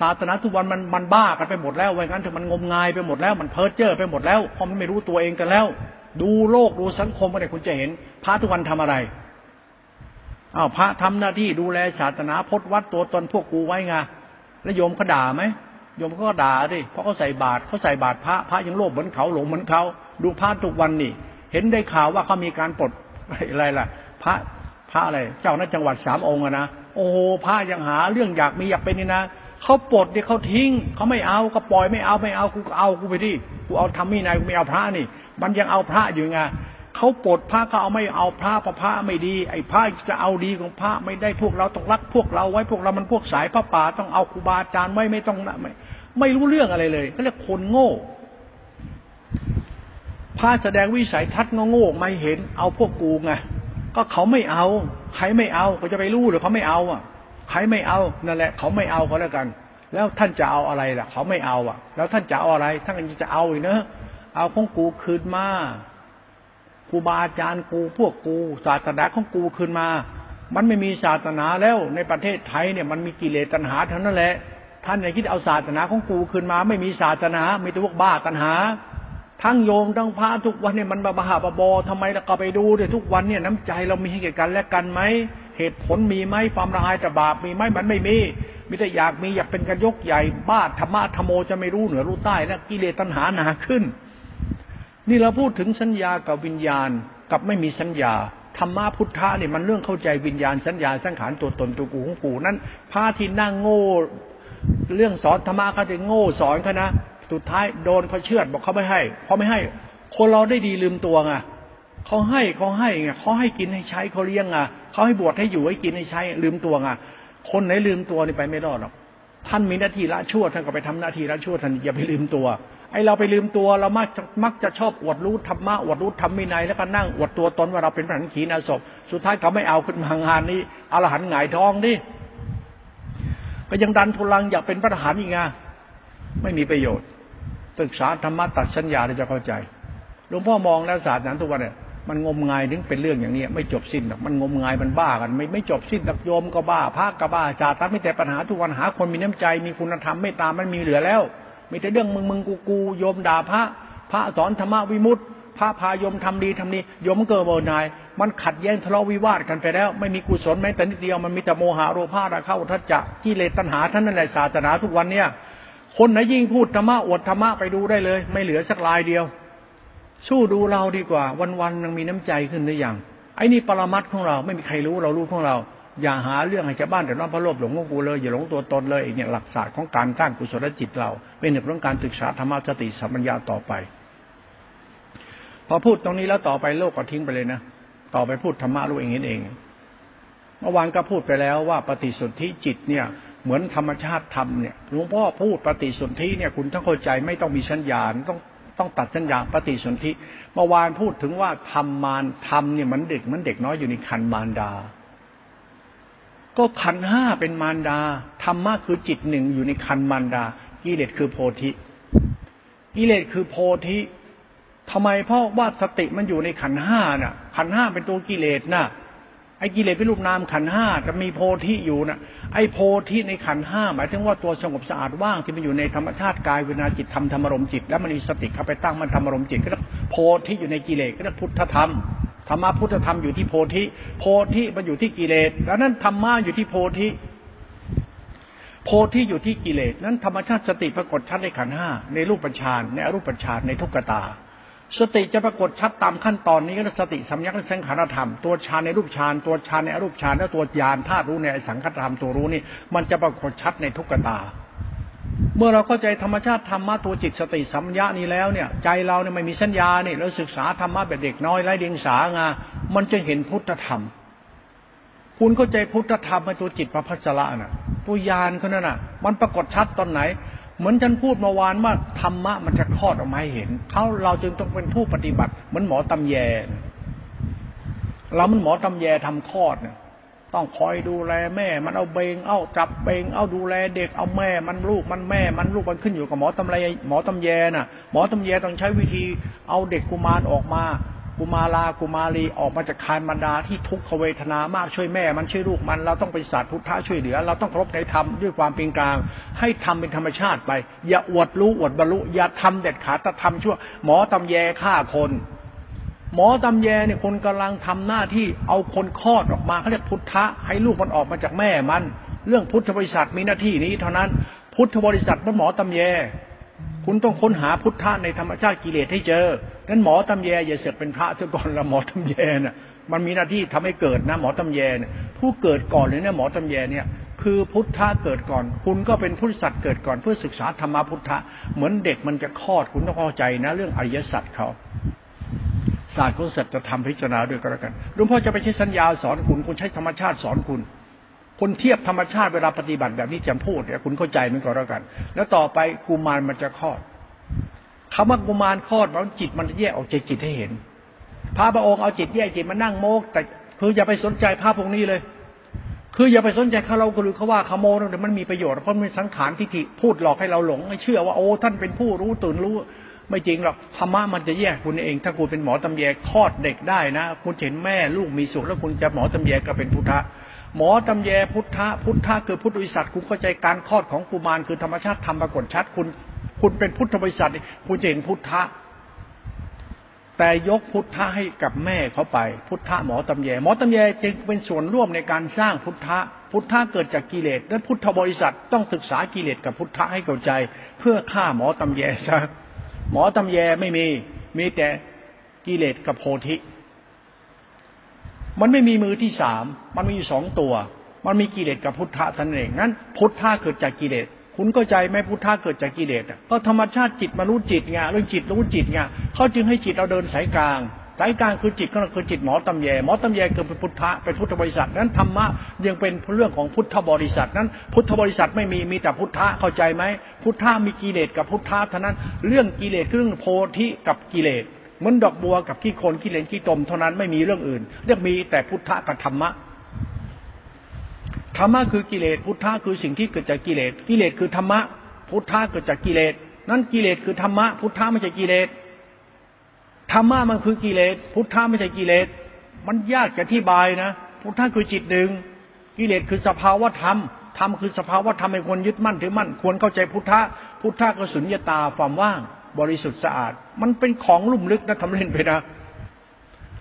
ศาสนาทุกวันมันมันบ้ากันไปหมดแล้วไว้งั้นถึงมันงมงายไปหมดแล้วมันเพ้อเจ้อไปหมดแล้วเพราะมันไม่รู้ตัวเองกันแล้ว ดูโลกดูสังคมกันเนี่ยคุณจะเห็น พระทุกวันทำอะไรอ้าวพระทำหน้าที่ดูแลศาสนาพจนวัดตัวตนพวกกูไว้ไงแล้วโยมเขาด่าไหมโยมก็ด่าดิเพราะเขาใส่บาตรเขาใส่บาตรพระพระยังโลภเหมือนเขาหลงเหมือนเขาดูพระทุกวันนี่ เห็นได้ข่าวว่าเขามีการปลดอะไรล่ะ พระ ระอะไร เจ้าหน้าจังหวัดสามองค์นะโอ้พระยังหาเรื่องอยากมีอยากเป็นนี่นะเขาปลดเนี่ยเขาทิ้งเขาไม่เอาก็ปล่อยไม่เอาไม่เอากูเอากูไปดิกูเอาทำมีนายกูไม่เอาพระนี่ มันยังเอาพระอยู่ไงเขาปลดพระก็เอาไม่เอาพระพระพระไม่ดี ไอ้พระจะเอาดีของพระไม่ได้พวกเราต้องรักพวกเราไว้พวกเรามันพวกสายพระป่าต้องเอาครูบาอาจารย์ไว้ไม่ต้องไม่ไม่รู้เรื่องอะไรเลยเขาเรียกคนโง่พระแสดงวิสัยทัศน์โง่ไม่เห็นเอาพวกกูไง ก็เขาไม่เอา ใครไม่เอาเขาจะไปรู้หรือเขาไม่เอาอะ ใครไม่เอานั่นแหละ เขาไม่เอาเขาแล้วกัน แล้วท่านจะเอาอะไรล่ะ เขาไม่เอาอะ แล้วท่านจะเอาอะไรท่านจะเอาอีกเนอะเอาของกูคืนมาครูบาอาจารย์กูพวกกูศาสนาของกูขึ้นมา มันไม่มีศาสนาแล้วในประเทศไทยเนี่ยมันมีกิเลสตัณหาเท่านั้นแหละท่านอย่าคิดเอาศาสนาของกูขึ้นมา ไม่มีศาสนาไม่ตัวพวกบ้าตัณหา ทั้งโยมทั้งพระทุกวันเนี่ยมันบ้าบอทำไมเราก็ไปดูเดี๋ยทุกวันเนี่ยน้ำใจเรามีให้แก่กันและกันไหมเหตุผลมีไหมความละอายแต่บาปมีไหมมันไม่มีมิแต่อยากมีอยากเป็นกันยกใหญ่บ้าธรรมะธรรมโมจะไม่รู้เหนือรู้ใต้แล้วกิเลสตัณหาหนาขึ้น นี่เราพูดถึงสัญญากับวิญญาณกับไม่มีสัญญาธรรมะพุทธะเนี่ยมันเรื่องเข้าใจวิญญาณสัญญาสังขารตัวตนตัวกูของกูนั้นพระที่นั่งโง่ เรื่องสอนธรรมะเขาจะโง่สอนเขานะ สุดท้ายโดนเขาเชื่อดบอกเขาไม่ให้เขาไม่ให้ คนเราได้ดีลืมตัวไงเขาให้เขาให้ไงเขาให้กินให้ใช้เขาเลี้ยงอะเขาให้บวชให้อยู่ให้กินให้ใช้ ลืมตัวไงคนไหนลืมตัวนี่ไปไม่รอดหรอกท่านมีหน้าที่ละชั่วท่านก็ไปทำหน้าที่ละชั่วท่านอย่าไปลืมตัวไอเราไปลืมตัวเรามักมักจะชอบอวดรู้ธรรมะอวดรู้ธรรมวินัยแล้วก็นั่งอวดตัวตนว่าเราเป็นพระหันขีนาศพสุดท้ายเขาไม่เอาขึ้นมางานนี้อรหันหงายท้องดิก็ยังดันทุลังอยากเป็นพระทหารอีกไงไม่มีประโยชน์ ศึกษาธรรมะตัดสัญญาเราจะเข้าใจหลวงพ่อมองแล้วศาสตร์นั้นทุกวันเนี่ยมันงมงายถึงเป็นเรื่องอย่างนี้ไม่จบสิ้นหรอกมันงมงายมันบ้ากัน ไม่ไม่จบสิ้นหรอกโยมก็บ้าพระก็บ้าจาสตัดไม่แต่ปัญหาทุกวันหาคนมีน้ำใจมีคุณธรรมไม่ตามมันมีเหลือแล้วมีแต่เรื่องมึงมึงกูกูโยมด่าพระ พระสอนธรรมวิมุตติพระพายมทำดีทำนี้โยมเกิดโมนาย มันขัดแย้งทะเลาะวิวาทกันไปแล้ว ไม่มีกุศลแม้แต่นิดเดียวมันมีแต่โมหะโรภาระเข้าทัจจะกิเลสตัณหาท่านนั่นแหละศาสนาทุกวันเนี่ย คนไหนยิ่งพูดธรรมะอวดธรรมะไปดูได้เลย ไม่เหลือสักลายเดียว สู้ดูเราดีกว่า วันๆยังมีน้ำใจขึ้นหรือยังไอ้นี่ปรมัดของเราไม่มีใครรู้เรารู้ของเรา อย่าหาเรื่องให้ชาวบ้านแต่น้องพระโลภหลงงกูเลยอย่าหลงตัวตนเลยเนี่ยหลักศาสตร์ของการสร้างกุศลจิตเรา เป็นเรื่องการศึกษาธรรมะสติสัมปัญญาต่อไป พอพูดตรงนี้แล้วต่อไปโลกก็ทิ้งไปเลยนะต่อไปพูดธรรมะรู้เองเอง เมื่อวานก็พูดไปแล้วว่าปฏิสนธิจิตเนี่ย เหมือนธรรมชาติธรรมเนี่ยหลวงพ่อพูดปฏิสนธิเนี่ยคุณต้องเข้าใจไม่ต้องมีสัญญาณต้องต้องตัดสัญญาปฏิสนธิเมื่อวานพูดถึงว่าทำมารทำเนี่ยมันเด็กมันเด็กน้อยอยู่ในคันมารดา ก็ขันห้าเป็นมารดาธรรมะคือจิตหนึ่งอยู่ในคันมารดากิเลสคือโพธิกิเลสคือโพธิทำไมเพราะว่าสติมันอยู่ในขันห้าน่ะ ขันห้าเป็นตัวกิเลสน่ะ ไอ้กิเลสเป็นรูปนามขันห้าจะมีโพธิอยู่นะไอ้โพธิในขันห้าหมายถึงว่าตัวสงบสะอาดว่างที่มันอยู่ในธรรมชาติกายเวนาจิตธรรมธรรมรมจิต แล้วมันมีสติเข้าไปตั้งมันธรรมรมจิตก็โพธิอยู่ในกิเลสก็พุทธธรรมธรรมะพุทธธรรมอยู่ที่โพธิโพธิมันอยู่ที่กิเลสแล้วนั้นธรรมะอยู่ที่โพธิโพธิอยู่ที่กิเลสนั้นธรรมชาติสติปรากฏชัดในขันห้าในรูปฌานในอรูปฌานในทุกขตา สติจะปรากฏชัดตามขั้นตอนนี้ก็สติสัมยักษ์สังขารธรรม ตัวฌานในรูปฌานตัวฌานในอรูปฌานและตัวญาณธาตุรู้ในสังขารธรรมตัวรู้นี่มันจะปรากฏชัดในทุกตา เมื่อเราเข้าใจธรรมชาติธรรมะตัวจิตสติสัมยานี้แล้วเนี่ยใจเราเนี่ยไม่มีสัญญาเนี่ยเราศึกษาธรรมะแบบเด็กน้อยไร้เดียงสางามันจะเห็นพุทธธรรม คุณเข้าใจพุทธธรรมในตัวจิตพระพัสระน่ะ ตัวญาณเขานั่นน่ะ มันปรากฏชัดตอนไหน เหมือนฉันพูดเมื่อวานว่าธรรมะมันจะคลอดออกมาให้เห็นเขาเราจึงต้องเป็นผู้ปฏิบัติ เหมือนหมอตำแยเรามันหมอตำแยทำคลอดเนี่ยต้องคอยดูแลแม่ มันเอาเบง เอาจับเบง เอาดูแลเด็ก เอาแม่ มันลูก มันแม่ มันลูก มันขึ้นอยู่กับหมอตำแยหมอตำแยน่ะ หมอตำแยต้องใช้วิธีเอาเด็กกุมารออกมา กุมาลากุมารีออกมาจากคานมารดาที่ทุกขเวทนามากช่วยแม่ มันช่วยลูกมันเราต้องเป็นสัตว์พุทธะช่วยเหลือ เราต้องครบในธรรมด้วยความเป็นกลาง ให้ทำเป็นธรรมชาติไป อย่าอวดรู้อวดบรรลุอย่าทำเด็ดขาดแต่ทำชั่ว หมอตำแยฆ่าคน หมอตำแยเนี่ยคนกำลังทำหน้าที่เอาคนคลอดออกมาเขาเรียกพุทธะให้ลูกมันออกมาจากแม่มัน เรื่องพุทธบริษัทมีหน้าที่นี้เท่านั้น พุทธบริษัทมันหมอตำแย คุณต้องค้นหาพุทธะในธรรมชาติกิเลสให้เจอนั้นหมอตำแยอย่าเสกเป็นพระเสียก่อนละหมอตำแยน่ะ มันมีหน้าที่ทำให้เกิดนะ หมอตำแยเนี่ยผู้เกิดก่อนเลยเนี่ยหมอตำแยเนี่ยคือพุทธะเกิดก่อน คุณก็เป็นพุทธสัตว์เกิดก่อนเพื่อศึกษาธรรมพุทธะเหมือนเด็กมันจะคลอดคุณต้องเข้าใจนะ เรื่องอริยสัจเขาศาสตร์ของสัจธรรมพิจารณาด้วยก็แล้วกันหลวงพ่อจะไปใช้สัญญาสอนคุณคุณใช้ธรรมชาติสอนคุณ คุณเทียบธรรมชาติเวลาปฏิบัติแบบนี้จำพูดเนี่ยคุณเข้าใจมันก็แล้วกัน แล้วต่อไปกุมารมันจะคลอดคำว่ากุมารคลอดมันจิตมันแยกออกจากจิตให้เห็น พระพระองค์เอาจิตแยกจิตมานั่งโมก แต่คืออย่าไปสนใจภาพพวกนี้เลย คืออย่าไปสนใจเขาเราหรือเขาว่าขาโมแต่มันมีประโยชน์เพราะมันสังขารที่พูดหลอกให้เราหลงไม่เชื่อว่าโอ้ท่านเป็นผู้รู้ตื่นรู้ไม่จริงหรอกธรรมะมันจะแยกคุณเอง ถ้าคุณเป็นหมอตำแยคลอดเด็กได้นะ คุณเห็นแม่ลูกมีสุขแล้วคุณจะหมอตำแยก็เป็นพุทธะ หมอตำแยพุทธะพุทธะคือพุทธบริษัทคุณเข้าใจการคลอดของกุมารคือธรรมชาติธรรมปรากฏชัดคุณ คุณเป็นพุทธบริษัทคุณจะเห็นพุทธะแต่ยกพุทธะให้กับแม่เขาไป พุทธะหมอตำแย หมอตำแยจึงเป็นส่วนร่วมในการสร้างพุทธะพุทธะเกิดจากกิเลสนั้นพุทธบริษัทต้องศึกษากิเลสกับพุทธะให้เข้าใจ เพื่อฆ่าหมอตำแยซะหมอตำแยไม่มีมีแต่กิเลสกับโพธิ มันไม่มีมือที่สาม มันมีอยู่สองตัว มันมีกิเลสกับพุทธะท่านเองงั้น พุทธะเกิดจากกิเลส คุณก็ใจไหมพุทธะเกิดจากกิเลสก็ธรรมชาติจิตมารู้จิตไงเรื่องจิตรู้จิตไงเขาจึงให้จิตเราเดินสายกลางสายกลางคือจิตก็คือจิตหมอตำแยหมอตำแยคือเป็นพุทธะเป็นพุทธบริษัทนั้นธรรมะยังเป็นเรื่องของพุทธบริษัทนั้น พุทธบริษัทไม่มีมีแต่พุทธะเข้าใจไหมพุทธะมีกิเลสกับพุทธะเท่านั้น เรื่องกิเลสเรื่องโพธิกับกิเลส เหมือนดอกบัวกับขี้โคนขี้เลนขี้ตมเท่านั้นไม่มีเรื่องอื่น เรียกมีแต่พุทธะกับธรรมะธรรมะคือกิเลสพุทธะคือสิ่งที่เกิดจากกิเลสกิเลสคือธรรมะพุทธะเกิดจากกิเลสนั่นกิเลสคือธรรมะพุทธะไม่ใช่กิเลสธรรมะมันคือกิเลสพุทธะไม่ใช่กิเลสมันยากจะอธิบายนะพุทธะคือจิตหนึ่งกิเลสคือสภาวะธรรมธรรมคือสภาวะธรรมให้คนยึดมั่นถือมั่นควรเข้าใจพุทธะพุทธะก็สุญญตาความว่าง บริสุทธิ์สะอาด มันเป็นของลุ่มลึกนะทำเล่นไปนะ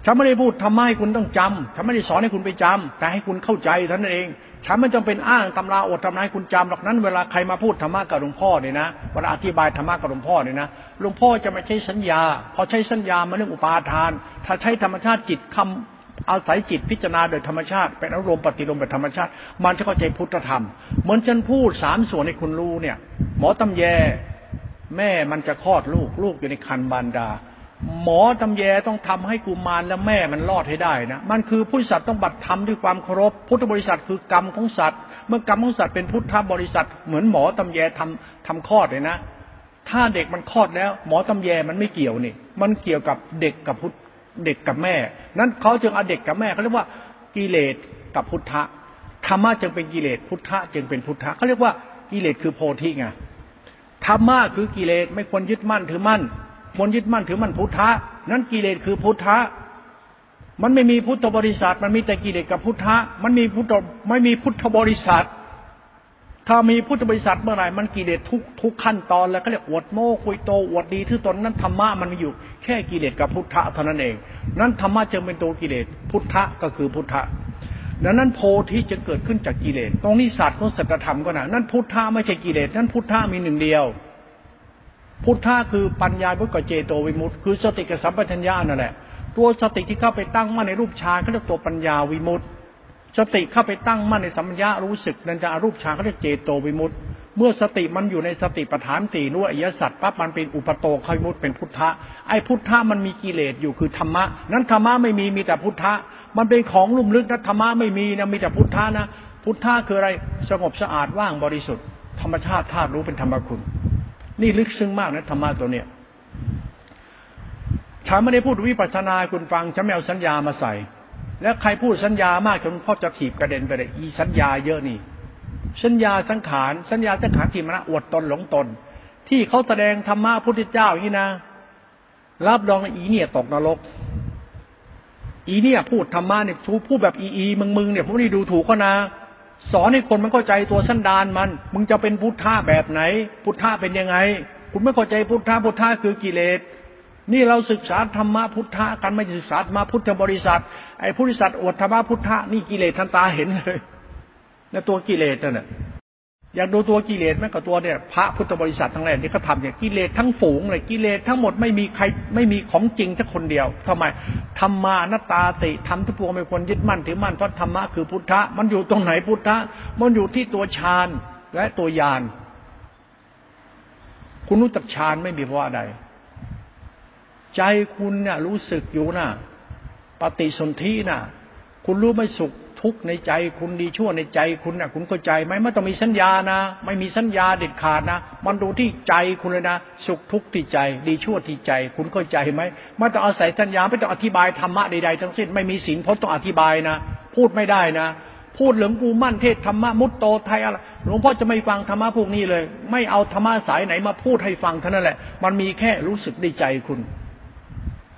ฉันไม่ได้พูดทำไมคุณต้องจำฉันไม่ได้สอนให้คุณไปจำแต่ให้คุณเข้าใจท่านเอง ฉันไม่จำเป็นอ้างตำราอดทำนายคุณจำหรอกนั้นเวลาใครมาพูดธรรมะกับหลวงพ่อเนี่ยนะเวลาอธิบายธรรมะกับหลวงพ่อเนี่ยนะหลวงพ่อจะไม่ใช้สัญญา พอใช้สัญญามันเรื่องอุปาทาน ถ้าใช้ธรรมชาติจิตคำอาศัยจิตพิจารณาโดยธรรมชาติ เป็นอารมณ์ปฏิลมแบบธรรมชาติ มันจะเข้าใจพุทธธรรม เหมือนฉันพูดสามส่วนให้คุณรู้เนี่ย หมอตำแย แม่มันจะคลอดลูก ลูกอยู่ในคันบานดา หมอตำแยต้องทำให้กุมารและแม่มันรอดให้ได้นะ มันคือพุทธสัตว์ต้องบัตรทำด้วยความเคารพ พุทธบริษัทคือกรรมของสัตว์ เมื่อกรรมของสัตว์เป็นพุทธบริษัท เหมือนหมอตำแยทำทำคลอดเลยนะ ถ้าเด็กมันคลอดแล้ว หมอตำแยมันไม่เกี่ยวนี่ มันเกี่ยวกับเด็กกับพุทธเด็กกับแม่ นั้นเขาจึงเอาเด็กกับแม่เขาเรียกว่ากิเลสกับพุทธะธรรมะจึงเป็นกิเลสพุทธะจึงเป็นพุทธะเขาเรียกว่ากิเลสคือโพธิไง ธรรมะคือกิเลสไม่ควรยึดมั่นถือมั่นควรยึดมั่นถือมั่นพุทธะ นั้นกิเลสคือพุทธะ มันไม่มีพุทธบริษัท มันมีแต่กิเลสกับพุทธะ มันมีพุทธไม่มีพุทธบริษัท ถ้ามีพุทธบริษัทเมื่อไหร่มันกิเลสทุกทุกขั้นตอนแล้วก็เรียกอวดโม้คุยโตอวดดีที่ตนนั้นธรรมะมันมีอยู่ แค่กิเลสกับพุทธะเท่านั้นเอง นั้นธรรมะจึงเป็นตัวกิเลสพุทธะก็คือพุทธะ ดังนั้นโพธิจะเกิดขึ้นจากกิเลส ตรงนี้ศาสตร์ของสัจธรรมก็นะนั้นพุทธะไม่ใช่กิเลส นั้นพุทธะมีหนึ่งเดียว พุทธะคือปัญญาพุทธเจโตวิมุตต์คือสติกับสัมปชัญญะนั่นแหละ ตัวสติที่เข้าไปตั้งมั่นในรูปฌานเขาเรียกตัวปัญญาวิมุตต์สติเข้าไปตั้งมั่นในสัมปัญญะรู้สึกนั่นจะอารูปฌานเขาเรียกเจโตวิมุตต์เมื่อสติมันอยู่ในสติปัฏฐานสี่นู้อริยสัจปั๊บมันเป็นอุปโตคอยมุตเป็นพุทธะไอ้พุทธะมันมีกิเลสอยู่คือธรรมะ นั้นธรรมะไม่มีมีแต่พุทธะ มันเป็นของลุ่มลึกนะธรรมะไม่มีนะมีแต่พุทธะนะพุทธะคืออะไรสงบสะอาดว่างบริสุทธิ์ธรรมชาติธาตุรู้เป็นธรรมคุณ นี่ลึกซึ้งมากนะธรรมะตัวเนี้ยฉันไม่ได้พูดวิปัสสนาคุณฟังฉันไม่เอาสัญญามาใส่ แล้วใครพูดสัญญามากจนพ่อจะถีบกระเด็นไปเลยอีสัญญาเยอะนี่ สัญญาสังขารสัญญาสังขารที่มันอวดตนหลงตน ที่เขาแสดงธรรมะพุทธเจ้าอย่างนี้นะ รับรองอีเนี่ยตกนรก อีเนี่ยพูดธรรมะเนี่ยพูดแบบอีอีมึงมึงเนี่ยผมไม่ได้ดูถูกเขานะ สอนให้คนมันเข้าใจตัวสันดานมัน มึงจะเป็นพุทธะแบบไหน พุทธะเป็นยังไง คุณไม่เข้าใจพุทธะพุทธะคือกิเลสนี่เราศึกษาธรรมะพุทธะกันไม่ศึกษาธรรมะพุทธบริษัทไอ้พุทธษัทอวดธรรมะพุทธะนี่กิเลสทันตาเห็นเลย แล้วตัวกิเลสนั่นแหละ อยากดูตัวกิเลสไหมกับตัวเนี่ยพระพุทธบริษัททั้งหลายที่เขาทำเนี่ยกิเลสทั้งฝูงเลยกิเลสทั้งหมดไม่มีใครไม่มีของจริงแค่คนเดียวทำไมธรรมานัตตาติทำทุกพวงไม่ควรยึดมั่นถือมั่นเพราะธรรมะคือพุทธะมันอยู่ตรงไหนพุทธะมันอยู่ที่ตัวฌานและตัวยานคุณรู้จักฌานไม่มีเพราะอะไรใจคุณเนี่ยรู้สึกอยู่นะปฏิสนธิน่ะ คุณรู้ไม่สุข ทุกข์ในใจคุณดีชั่วในใจคุณนะคุณเข้าใจไหมไม่ต้องมีสัญญานะ ไม่มีสัญญาเด็ดขาดนะ มันดูที่ใจคุณเลยนะสุขทุกข์ที่ใจ ดีชั่วที่ใจ คุณเข้าใจไหมไม่ต้องอาศัยสัญญาไม่ต้องอธิบายธรรมะใดๆทั้งสิ้นไม่มีศีลพจน์ต้องอธิบายนะ พูดไม่ได้นะพูดเหลืองกูมั่นเทศธรรมะมุตโตไทยอะไรหลวงพ่อจะไม่ฟังธรรมะพวกนี้เลย ไม่เอาธรรมะสายไหนมาพูดให้ฟังเท่านั้นแหละ มันมีแค่รู้สึกในใจคุณ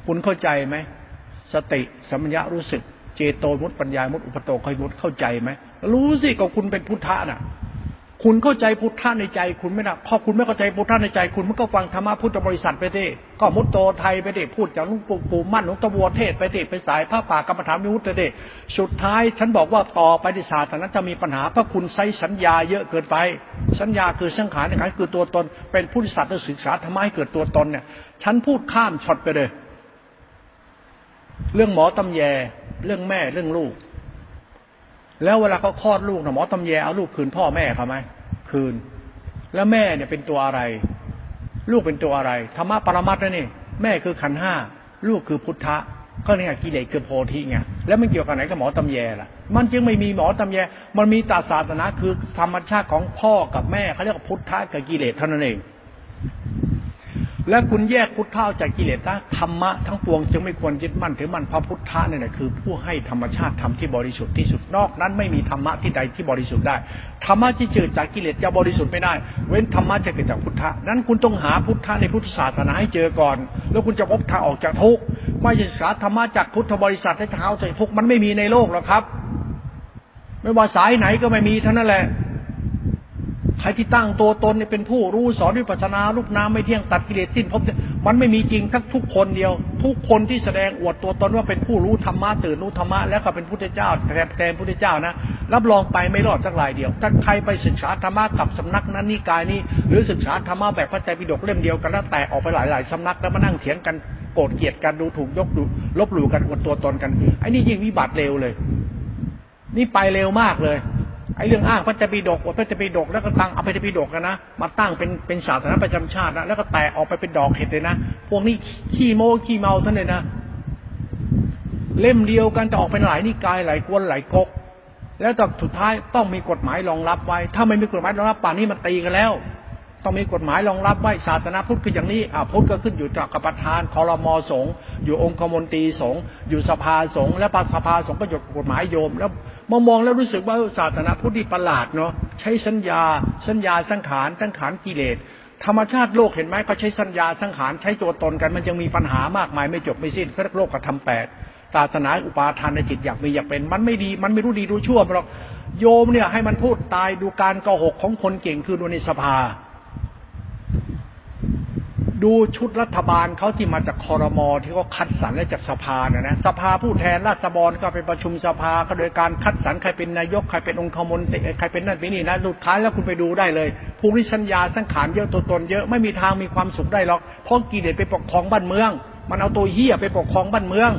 คุณเข้าใจไหมสติสัมยารู้สึก เจโตมุตปัญญามุตอุปโตคอยมุตเข้าใจไหมรู้สิก็คุณเป็นพุทธะน่ะ คุณเข้าใจพุทธะในใจ คุณไม่ได้พอคุณไม่เข้าใจพุทธะในใจ คุณมันก็ฟังธรรมะพุทธบริษัทไปดิก็มุตโตไทยไปดิพูดจากลุงปู่ปู่มั่นหลวงตะบัวเทศไปดิไปสายพระป่ากรรมฐานมิวุตเดิสุดท้ายฉันบอกว่าต่อไปในศาสตร์นั้นจะมีปัญหาเพราะคุณใช้สัญญาเยอะเกินไป สัญญาคือสังขารนะครับคือตัวตน เป็นผู้ที่ศาสตร์ศึกษาธรรมะให้เกิดตัวตนเนี่ย ฉันพูดข้ามช็อตไปเลย เรื่องหมอตำแย เรื่องแม่เรื่องลูก แล้วเวลาเขาคลอดลูกนะหมอตำแยเอาลูกคืนพ่อแม่เขาไหมคืน แล้วแม่เนี่ยเป็นตัวอะไร ลูกเป็นตัวอะไรธรรมะปรมัตถ์นี่แม่คือขันห้าลูกคือพุทธะก็เนี่ยกิเลสคือโพธิไงแล้วมันเกี่ยวกับไหนกับหมอตำแยล่ะ มันจึงไม่มีหมอตำแย มันมีตาศาสนาคือธรรมชาติของพ่อกับแม่เขาเรียกว่าพุทธะกับกิเลสเท่านั้นเอง และคุณแยกพุทธะจากกิเลสนะธรรมะทั้งปวงจึงไม่ควรยึดมั่นถือมั่นพระพุทธะเนี่ยคือผู้ให้ธรรมชาติธรรมที่บริสุทธิ์ที่สุดนอกนั้นไม่มีธรรมะที่ใดที่บริสุทธิ์ได้ธรรมะที่เกิดจากกิเลสจะบริสุทธิ์ไม่ได้ เว้นธรรมะจะเกิดจากพุทธะนั้นคุณต้องหาพุทธะในพุทธศาสนาให้เจอก่อน แล้วคุณจะพบทางออกจากทุกข์ไม่ศึกษาธรรมะจากพุทธบริษัทให้เท้าใจทุกข์มันไม่มีในโลกหรอกครับ ไม่ว่าสายไหนก็ไม่มีเท่านั้นแหละ ใครที่ตั้งตัวตนเนี่ยเป็นผู้รู้สอนวิปัสนาลูกน้ำไม่เที่ยงตัดกิเลสสิ้นพบมันไม่มีจริงทั้งทุกคนเดียว ทุกคนที่แสดงอวดตัวตนว่าเป็นผู้รู้ธรรมะตื่นรู้ธรรมะแล้วก็เป็นพุทธเจ้าแทนแทนพุทธเจ้านะรับรองไปไม่รอดสักรายเดียว ถ้าใครไปศึกษาธรรมะกับสำนักนั้นนิกายนี้ หรือศึกษาธรรมะแบบพระไตรปิฎกเล่มเดียวกันแล้วแตกออกไปหลายๆสำนักแล้วมานั่งเถียงกันโกรธเกลียดกันดูถูกยกดูลบหลู่กันอวดตัวตนกันไอ้นี่ยิ่งวิบัติเร็วเลย นี่ไปเร็วมากเลย ไอ้เรื่องอ้างพระจ้าปิฎกพระจ้าปิฎกแล้วก็ตั้งเอาพระจ้าปิฎกกันนะมาตั้งเป็นเป็นศาสนาประจำชาตินะแล้วก็แตกออกไปเป็นดอกเห็ดเลยนะพวกนี้ขี้โม้ขี้เมาท่านเลยนะเล่มเดียวกันจะออกเป็นหลายนิกายหลายกวนหลายกก แล้วต่สุดท้ายต้องมีกฎหมายรองรับไว้ ถ้าไม่มีกฎหมายรองรับป่านนี้มันตีกันแล้ว ต้องมีกฎหมายรองรับไว้ศาสนาพุทธคืออย่างนี้อ่าพุทธก็ขึ้นอยู่กับประธานคอรมอสงอยู่องค์คมนตรีสงอยู่สภาสงและสภาสงก็หยดกฎหมายโยมแล้ว มองมองแล้วรู้สึกว่าศาสนาพุทธิประหลาดเนาะใช้สัญญา สัญญาสังขารสังขารกิเลส ธรรมชาติโลกเห็นไหมเขาใช้สัญญาสังขารใช้ตัวตนกันมันยังมีปัญหามากมายไม่จบไม่สิ้นเขาเรียกโลกกระทำแปดศาสนาอุปาทานในจิตอยากมีอยากเป็น มันไม่ดีมันไม่รู้ดีรู้ชั่วหรอกโยมเนี่ยให้มันพูดตายดูการกหกของคนเก่งคือดูในสภา ดูชุดรัฐบาลเขาที่มาจากคอรมอที่เขาคัดสรรและจากสภาเนี่ยนะสภาผู้แทนราษฎรก็ไปประชุมสภาก็โดยการคัดสรรใครเป็นนายกใครเป็นองคมนตรีใครเป็นนั่นเป็นนี่นะสุดท้ายแล้วคุณไปดูได้เลยผู้ริสัญญาสังขารเยอะตัวตนเยอะไม่มีทางมีความสุขได้หรอกเพราะกิเลสไปปกครองบ้านเมือง มันเอาตัวเฮียไปปกครองบ้านเมือง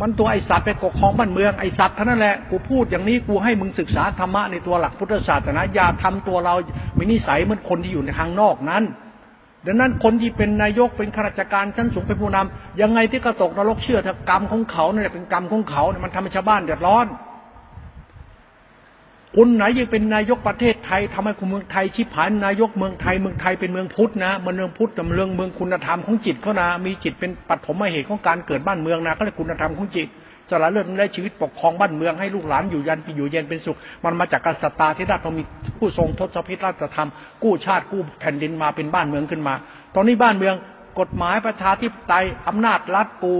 มันตัวไอสัตว์ไปปกครองบ้านเมืองไอสัตว์เท่านั้นแหละกูพูดอย่างนี้กูให้มึงศึกษาธรรมะในตัวหลักพุทธศาสนาอย่าทำตัวเราไม่นิสัยเหมือนคนที่อยู่ในทางนอกนั้น ดังนั้นคนที่เป็นนายกเป็นข้าราชการชั้นสูงเป็นผู้นำยังไงที่กระตกนรกเชื่อถ้ากรรมของเขาเนี่ยเป็นกรรมของเขาเนี่ยมันทำให้ชาวบ้านเดือดร้อนคุณไหนยังเป็นนายกประเทศไทยทำให้คุณเมืองไทยชิบหายนายกเมืองไทยเมืองไทยเป็นเมืองพุทธนะมันเมืองพุทธแต่เมืองเมืองคุณธรรมของจิตเขานะมีจิตเป็นปัจถมเหตุของการเกิดบ้านเมืองนะก็เลยคุณธรรมของจิต สละเลือดได้ชีวิตปกครองบ้านเมืองให้ลูกหลานอยู่ยันอยู่เย็นเป็นสุข มันมาจากการสตาที่ได้ต้องมีผู้ทรงทศพิธราชธรรมกู้ชาติกู้แผ่นดินมาเป็นบ้านเมืองขึ้นมา ตอนนี้บ้านเมืองกฎหมายประชาธิปไตยอำนาจรัฐกู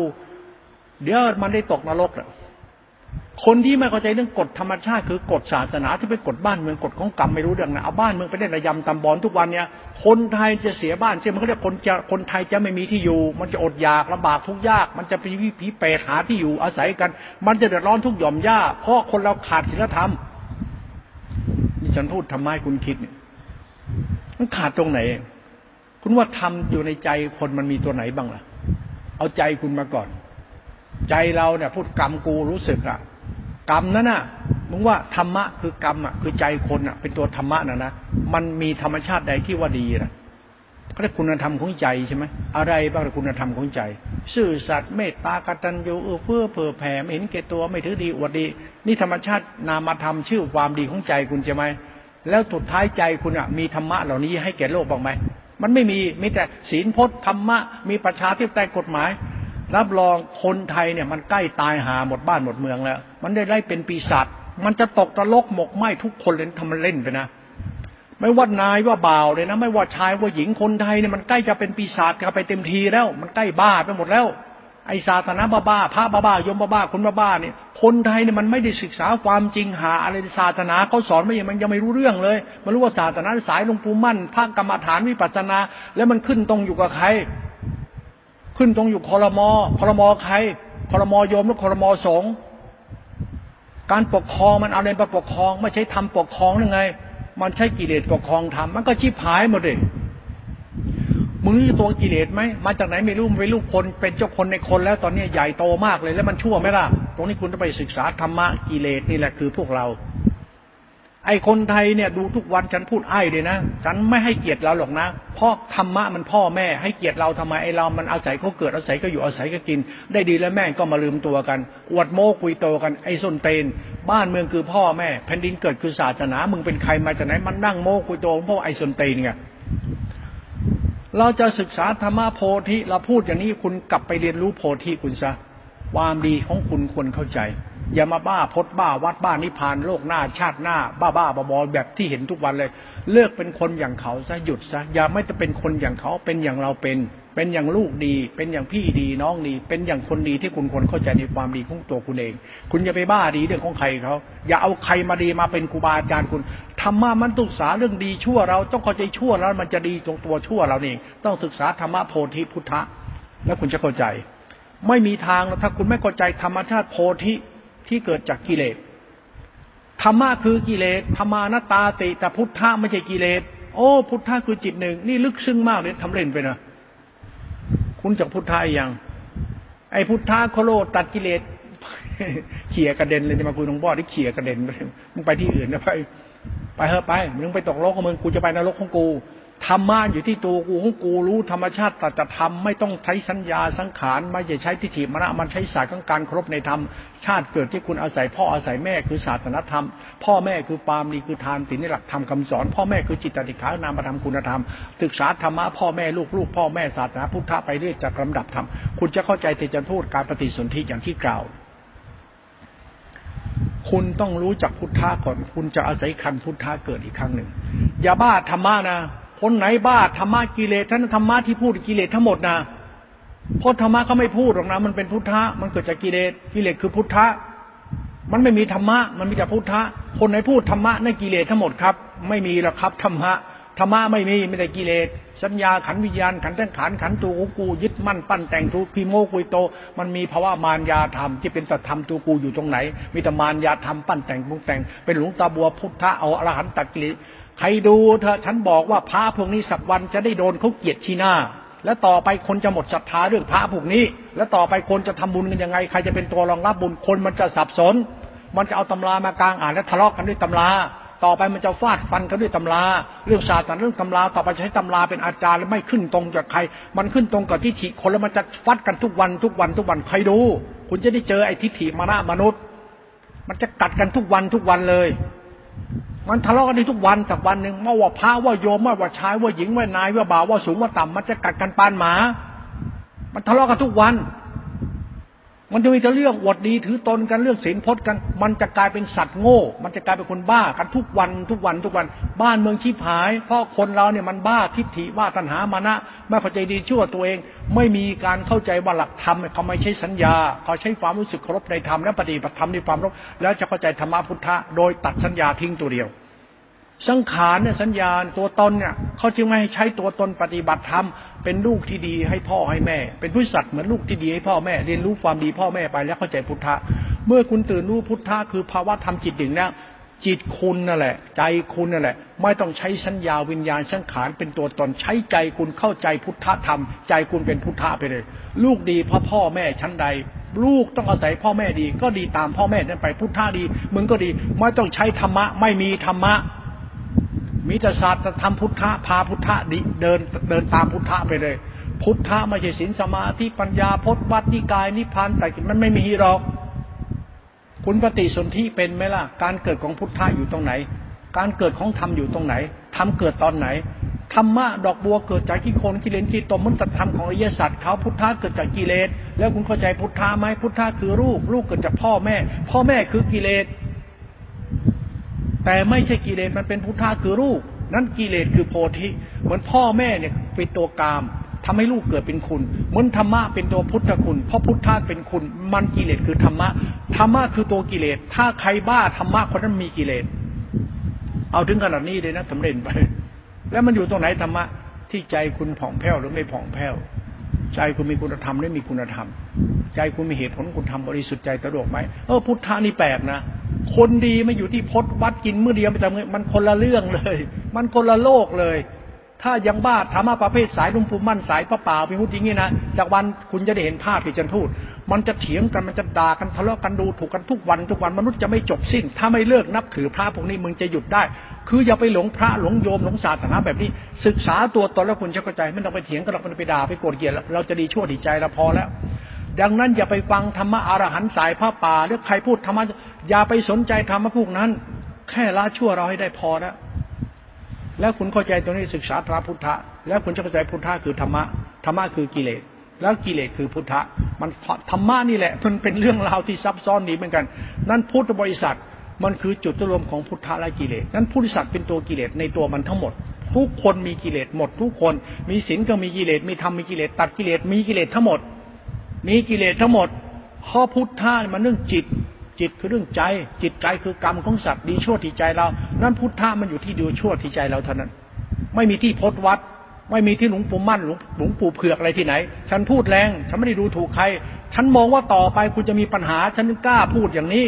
เดี๋ยวมันได้ตกนรก คนที่ไม่เข้าใจเรื่องกฎธรรมชาติคือกฎศาสนาที่เป็นกฎบ้านเมืองกฎของกรรมไม่รู้เรื่องนะเอาบ้านเมืองไปเล่นระยำตำบอลทุกวันเนี่ย คนไทยจะเสียบ้านใช่ไหมเขาเรียกคนจะคนไทยจะไม่มีที่อยู่ มันจะอดอยากลำบากทุกยาก มันจะเป็นวิผีเปรตหาที่อยู่อาศัยกัน มันจะเดือดร้อนทุกหย่อมย่าเพราะคนเราขาดศีลธรรมนี่ฉันพูดทำไมคุณคิดเนี่ยมันขาดตรงไหน คุณว่าทำอยู่ในใจคนมันมีตัวไหนบ้างล่ะ เอาใจคุณมาก่อน ใจเราเนี่ยพูดกรรมกูรู้สึกอะ กรรมนั่นน่ะมึงว่าธรรมะคือกรรมอะคือใจคนอะ เป็นตัวธรรมะนะนะมันมีธรรมชาติใดที่ว่าดีนะก็เรียกคุณธรรมของใจใช่ไหมอะไรบ้างคุณธรรมของใจ ซื่อสัตย์เมตตากตัญญูเอื้อเฟื้อเผื่อแผ่ไม่เห็นแก่ตัวไม่ถือดีอวดดี นี่ธรรมชาตินามธรรมชื่อความดีของใจคุณใช่ไหมแล้วสุดท้ายใจคุณอะมีธรรมะเหล่านี้ให้แก่โลกบ้างไหมมันไม่มีมีแต่ศีลพจน์ธรรมะมีประชาธิปไตยกฎหมาย รับรองคนไทยเนี่ยมันใกล้ตายหาหมดบ้านหมดเมืองแล้ว มันได้ไล่เป็นปีศาจมันจะตกตะลกหมกไหมทุกคนเลยทำมันเล่นไปนะไม่ว่านายว่าบ่าวเลยนะ ไม่ว่าชายว่าหญิงคนไทยเนี่ยมันใกล้จะเป็นปีศาจกันไปเต็มทีแล้ว มันใกล้บ้าไปหมดแล้ว ไอไอศาสนาบ้าๆพระบ้าๆยมบ้าๆคนบ้าๆเนี่ยคนไทยเนี่ยมันไม่ได้ศึกษาความจริงหาอะไรศาสนาเขาสอนไม่ยังมันยังไม่รู้เรื่องเลยมันรู้ว่าศาสนาสายหลวงปู่มั่นภาคกรรมฐานวิปัสสนา แล้วมันขึ้นตรงอยู่กับใคร ขึ้นตรงอยู่คอรมอคอรมอใครคอรมอโยมหรือคอรมอสงฆ์การปกครองมันเอาอะไรมาปกครองไม่ใช่ทำปกครองยังไง มันใช้กิเลสปกครองทำมันก็ชิบหายหมดเลยมึงรู้ตัวกิเลสไหมมาจากไหนไม่รู้เป็นลูกคนเป็นเจ้าคนในคนแล้วตอนนี้ใหญ่โตมากเลย แล้วมันชั่วไหมล่ะ ตรงนี้คุณต้องไปศึกษาธรรมะกิเลสนี่แหละคือพวกเรา ไอ้คนไทยเนี่ยดูทุกวันฉันพูดไอ้เลยนะ ฉันไม่ให้เกียรติเราหรอกนะ เพราะธรรมะมันพ่อแม่ ให้เกียรติเราทำไมไอ้เรา มันอาศัยเขาเกิดอาศัยก็อยู่อาศัยก็กิน ได้ดีแล้วแม่ก็มาลืมตัวกัน อวดโม้คุยโตกันไอ้ส้นเตน บ้านเมืองคือพ่อแม่แผ่นดินเกิดคือศาสนา มึงเป็นใครมาจากไหนมันนั่งโม้คุยโตเพราะไอ้ส้นเตนไงเราจะศึกษาธรรมะโพธิเราพูดอย่างนี้คุณกลับไปเรียนรู้โพธิคุณซะความดีของคุณควรเข้าใจ อย่ามาบ้าพดบ้าวัดบ้านิพานโลกหน้าชาติหน้า บ้าบ้าบอบอแบบที่เห็นทุกวันเลย เลิกเป็นคนอย่างเขาซะหยุดซะอย่าไม่จะเป็นคนอย่างเขาเป็นอย่างเราเป็น เป็นอย่างลูกดี เป็นอย่างพี่ดีน้องดี เป็นอย่างคนดีที่คุณควรเข้าใจในความดีของตัวคุณเอง คุณอย่าไปบ้าดีเรื่องของใครเขาอย่าเอาใครมาดีมาเป็นครูบาอาจารย์คุณธรรมะมันศึกษาเรื่องดีชั่วเราต้องเข้าใจชั่วแล้วมันจะดีตรงตัวชั่วเราเองต้องศึกษาธรรมะโพธิพุทธะแล้วคุณจะเข้าใจ ไม่มีทางถ้าคุณไม่เข้าใจธรรมชาติโพธิ ที่เกิดจากกิเลสธรรมะคือกิเลสธรรมานาตาติ แต่พุทธะไม่ใช่กิเลสโอ้ พุทธะคือจิตหนึ่ง นี่ลึกซึ้งมากเลยทำเล่นไปนะคุณจากพุทธะยังไอ้พุทธะโคโลตัดกิเลสเขี่ยกระเด็นเลยจะมาคุยตรงบ่อที่เขี่ยกระเด็นมึงไปที่อื่นนะไปไปเถอะไปมึงไปตกโลกของมึงกูจะไปนรกของกู ธรรมะอยู่ที่ตัวกูของกูรู้ธรรมชาติตัดธรรมไม่ต้องใช้สัญญาสังขารไม่ใช่ใช้ทิฏฐิมรณะมันใช้ศาสตร์ของการครบในธรรมชาติเกิดที่คุณอาศัย พ่ออาศัยแม่คือศาสนธรรม พ่อแม่คือปามดีคือทานศีลในหลักธรรมคำสอน พ่อแม่คือจิตติขานามธรรมคุณธรรม ศึกษาธรรมะพ่อแม่ลูกลูกพ่อแม่ศาสนาพุทธะไปเรื่อยจากลำดับธรรมคุณจะเข้าใจเตจทูตการปฏิสนธิอย่างที่กล่าวคุณต้องรู้จักพุทธะก่อน คุณจะอาศัยคันพุทธะเกิดอีกครั้งหนึ่งอย่าบ้าธรรมะนะ คนไหนบ้าธรรมะกิเลสท่านธรรมะที่พูดกิเลสทั้งหมดนะเพราะธรรมะเขาไม่พูดหรอกนะมันเป็นพุทธะมันเกิดจากกิเลสกิเลสคือพุทธะมันไม่มีธรรมะมันมีแต่พุทธะคนไหนพูดธรรมะนั่นกิเลสทั้งหมดครับ ไม่มีหรอกครับธรรมะธรรมะไม่มีไม่ได้กิเลสสัญญาขันวิญญาณขันแท่งขันขันตัวกูยึดมั่นปั้นแต่งทุกีโมกุยโต มันมีภาวะมารยาธรรมที่เป็นสัตธรรมตัวกูอยู่ตรงไหน มีแต่มารยาธรรมปั้นแต่งปรุงแต่งเป็นหลวงตาบัวพุทธะเอาอรหันตักิเล ใครดูเธอฉันบอกว่าพระพวกนี้สักวันจะได้โดนเขาเกียดชีหน้า แล้วต่อไปคนจะหมดศรัทธาเรื่องพระพวกนี้ แล้วต่อไปคนจะทำบุญกันยังไง ใครจะเป็นตัวรองรับบุญคนมันจะสับสน มันจะเอาตำรามากลางอ่านแล้วทะเลาะกันด้วยตำรา ต่อไปมันจะฟาดฟันกันด้วยตำรา เรื่องศาสตร์เรื่องตำรา ต่อไปใช้ตำราเป็นอาจารย์แล้วไม่ขึ้นตรงจากใคร มันขึ้นตรงกับทิฏฐิคนแล้วมันจะฟัดกันทุกวันทุกวันทุกวันใครดู คุณจะได้เจอไอ้ทิฏฐิมานะมนุษย์ มันจะกัดกันทุกวันทุกวันเลย มันทะเลาะกันที่ทุกวันแต่วันหนึ่งเมื่อว่าพระว่าโยมเมื่อว่าชายว่าหญิงว่านายว่าบ่าวว่าสูงว่าต่ำมันจะกัดกันปานหมา มันทะเลาะกันทุกวัน มันจะมีแต่เรื่องอวดดีถือตนกันเรื่องศีลพจน์กัน มันจะกลายเป็นสัตว์โง่ มันจะกลายเป็นคนบ้ากันทุกวันทุกวันทุกวัน บ้านเมืองชีพหาย เพราะคนเราเนี่ยมันบ้าทิฏฐิว่าตัณหามานะไม่เข้าใจดีชั่วตัวเอง ไม่มีการเข้าใจว่าหลักธรรมเขาไม่ใช่สัญญา เขาใช้ความรู้สึกเคารพในธรรมและปฏิบัติธรรมในความรบแล้วจะเข้าใจธรรมพุทธะโดยตัดสัญญาทิ้งตัวเดียว สังขารเนี่ยสัญญาณตัวตนเนี่ยเขาจึงไม่ให้ใช้ตัวตนปฏิบัติธรรมเป็นลูกที่ดีให้พ่อให้แม่ เป็นผู้สัตว์เหมือนลูกที่ดีให้พ่อแม่เรียนรู้ความดีพ่อแม่ไปแล้วเข้าใจพุทธะ เมื่อคุณตื่นรู้พุทธะคือภาวะธรรมจิตหนึ่งนะจิตคุณนั่นแหละ ใจคุณนั่นแหละ ไม่ต้องใช้สัญญาวิญญาณสังขารเป็นตัวตนใช้ใจคุณเข้าใจพุทธธรรม ใจคุณเป็นพุทธะไปเลย ลูกดีเพราะพ่อแม่ชั้นใด ลูกต้องอาศัยพ่อแม่ดี ก็ดีตามพ่อแม่นั้นไปพุทธะดี มึงก็ดี ไม่ต้องใช้ธรรมะ ไม่มีธรรมะ มีแต่ศาสตร์ทำพุทธะพาพุทธะดิเดินเดินตามพุทธะไปเลย พุทธะไม่ใช่ศีลสมาธิปัญญาพจน์วัดนิกายนิพพานแต่มันไม่มีหรอกคุณปฏิสนธิเป็นไหมล่ะ การเกิดของพุทธะอยู่ตรงไหน การเกิดของธรรมอยู่ตรงไหนธรรมเกิดตอนไหนธรรมะดอกบัวเกิดจากกิโคนกิเลนกิตมมันตัดธรรมของอริยสัจเขาพุทธะเกิดจากกิเลสแล้วคุณเข้าใจพุทธะไหมพุทธะคือลูกลูกเกิดจากพ่อแม่ พ่อแม่คือกิเลส แต่ไม่ใช่กิเลสมันเป็นพุทธะคือรูป นั่นกิเลสคือโพธิ เหมือนพ่อแม่เนี่ยเป็นตัวกามธำให้ลูกเกิดเป็นคุณ เหมือนธรรมะเป็นตัวพุทธคุณ เพราะพุทธะเป็นคุณ มันกิเลสคือธรรมะ ธรรมะคือตัวกิเลส ถ้าใครบ้าธรรมะคนนั้นมีกิเลส เอาถึงขนาดนี้เลยนะสำเร็จไป แล้วมันอยู่ตรงไหนธรรมะที่ใจคุณผ่องแผ้วหรือไม่ผ่องแผ้ว ใจคุณมีคุณธรรมหรือมีคุณธรรม ใจคุณมีเหตุผลคุณทำบริสุทธิ์ใจสะดวกไหมเออพุทธะนี่แปลกนะคนดีไม่อยู่ที่พดวัดกินเมื่อเดียวไปทำมันคนละเรื่องเลย มันคนละโลกเลย ถ้ายังบ้าธรรมะประเภทสายลุงปู่มั่นสายพระป่าพิมุติอย่างนี้นะจากวันคุณจะได้เห็นภาพที่จันทูตมันจะเถียงกันมันจะด่ากันทะเลาะกันดูถูกกันทุกวันทุกวันมนุษย์จะไม่จบสิ้น ถ้าไม่เลิกนับถือพระพวกนี้มึงจะหยุดได้ คืออย่าไปหลงพระหลงโยมหลงศาสนาแบบนี้ ศึกษาตัวตนแล้วคุณจะเข้าใจไม่ต้องไปเถียงกันหรอกมันไปด่าไปโกรธเกลียดเราจะดีชั่วดีใจเราพอแล้ว ดังนั้นอย่าไปฟังธรรมะอรหันต์สายพระป่าหรือใครพูดธรรมะอย่าไปสนใจธรรมะพวกนั้น แค่ละชั่วเราให้ได้พอแล้ว แล้วคุณเข้าใจตรงนี้ศึกษาพระพุทธะ แล้วคุณจะเข้าใจพุทธะคือธรรมะ ธรรมะคือกิเลส แล้วกิเลสคือพุทธะ มันธรรมะนี่แหละ มันเป็นเรื่องราวที่ซับซ้อนนี้เหมือนกัน นั่นพุทธบริษัทมันคือจุดรวมของพุทธะและกิเลส นั้นพุทธษัทเป็นตัวกิเลสในตัวมันทั้งหมด ทุกคนมีกิเลสหมด ทุกคน มีศีลก็มีกิเลส มีธรรมมีกิเลส ตัดกิเลส มีกิเลสทั้งหมด มีกิเลสทั้งหมดข้อพุทธะมันเรื่องจิต จิตคือเรื่องใจ จิตใจคือกรรมของสัตว์ดีชั่วที่ใจเรา นั้นพุทธะมันอยู่ที่ดีชั่วที่ใจเราเท่านั้น ไม่มีที่พจนวัด ไม่มีที่หลวงปู่มั่นหลวงงปู่เผือกอะไรที่ไหน ฉันพูดแรง ฉันไม่ได้ดูถูกใคร ฉันมองว่าต่อไปคุณจะมีปัญหา ฉันกล้าพูดอย่างนี้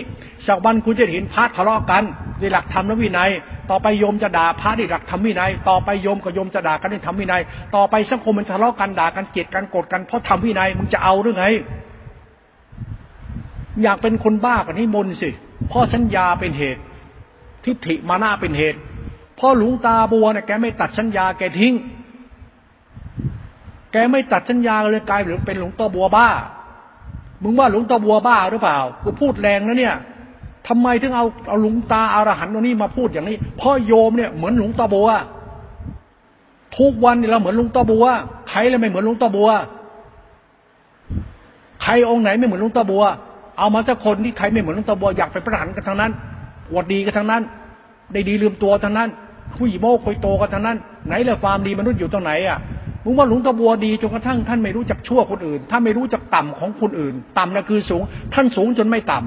สักวันคุณจะเห็นพระทะเลาะกันในหลักธรรมและวินัย ต่อไปโยมจะด่าพระในหลักธรรมวินัย ต่อไปโยมกับโยมจะด่ากันในธรรมวินัย ต่อไปสังคมมันทะเลาะกันด่ากันเกลียดกันโกรธกันเพราะธรรมวินัยมึงจะเอาหรือไง อยากเป็นคนบ้ากันนี้มนสิพ่อสัญญาเป็นเหตุ ทิฏฐิมานาเป็นเหตุพ่อหลวงตาบัวเนี่ยแกไม่ตัดสัญญาแกทิ้ง แกไม่ตัดสัญญาเลยกลายเป็นหลวงตาบัวบ้า มึงว่าหลวงตาบัวบ้าหรือเปล่า กูพูดแรงนะเนี่ยทำไมถึงเอาเอาหลวงตาอารหันต์ตัวนี้มาพูดอย่างนี้ พ่อโยมเนี่ยเหมือนหลวงตาบัว ทุกวันเราเหมือนหลวงตาบัว ใครเลยไม่เหมือนหลวงตาบัว ใครองค์ไหนไม่เหมือนหลวงตาบัว เอามาสักคนที่ใครไม่เหมือนลุงตาบัวอยากไปประหารกันทั้งนั้นวดดีกันทั้งนั้น ได้ดีลืมตัวทั้งนั้นคุยโม้คุยโตกันทั้งนั้น ไหนละความดีมนุษย์อยู่ตรงไหนอะมึงว่าหลวงตาบัวดีจนกระทั่งท่านไม่รู้จักชั่วคนอื่น ท่านไม่รู้จักต่ำของคนอื่น ต่ำนะคือสูง ท่านสูงจนไม่ต่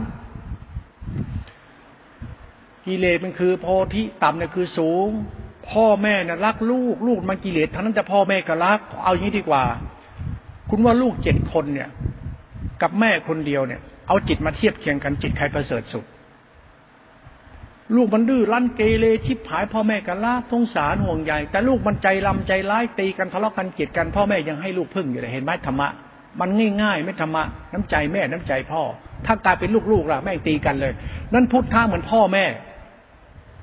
ำกิเลสมันคือโพธิต่ำเนี่ยคือสูง พ่อแม่น่ะรักลูก ลูกมันกิเลสทั้งนั้นแต่พ่อแม่ก็รัก เอาอย่างนี้ดีกว่า คุณว่าลูกเจ็ดคนเนี่ย กับแม่คนเดียวเนี่ย เอาจิตมาเทียบเคียงกันจิตใครประเสริฐสุด ลูกมันดื้อรั้นเกเรชิบหายพ่อแม่กันละทงสารห่วงใหญ่แต่ลูกมันใจลำใจร้ายตีกันทะเลาะกันเกลียดกันพ่อแม่ยังให้ลูกพึ่งอยู่เลยเห็นไหมธรรมะมันง่ายๆ ไม่ธรรมะน้ำใจแม่น้ำใจพ่อ ถ้ากลายเป็นลูกๆล่ะแม่ตีกันเลย นั่นพุทธะเหมือนพ่อแม่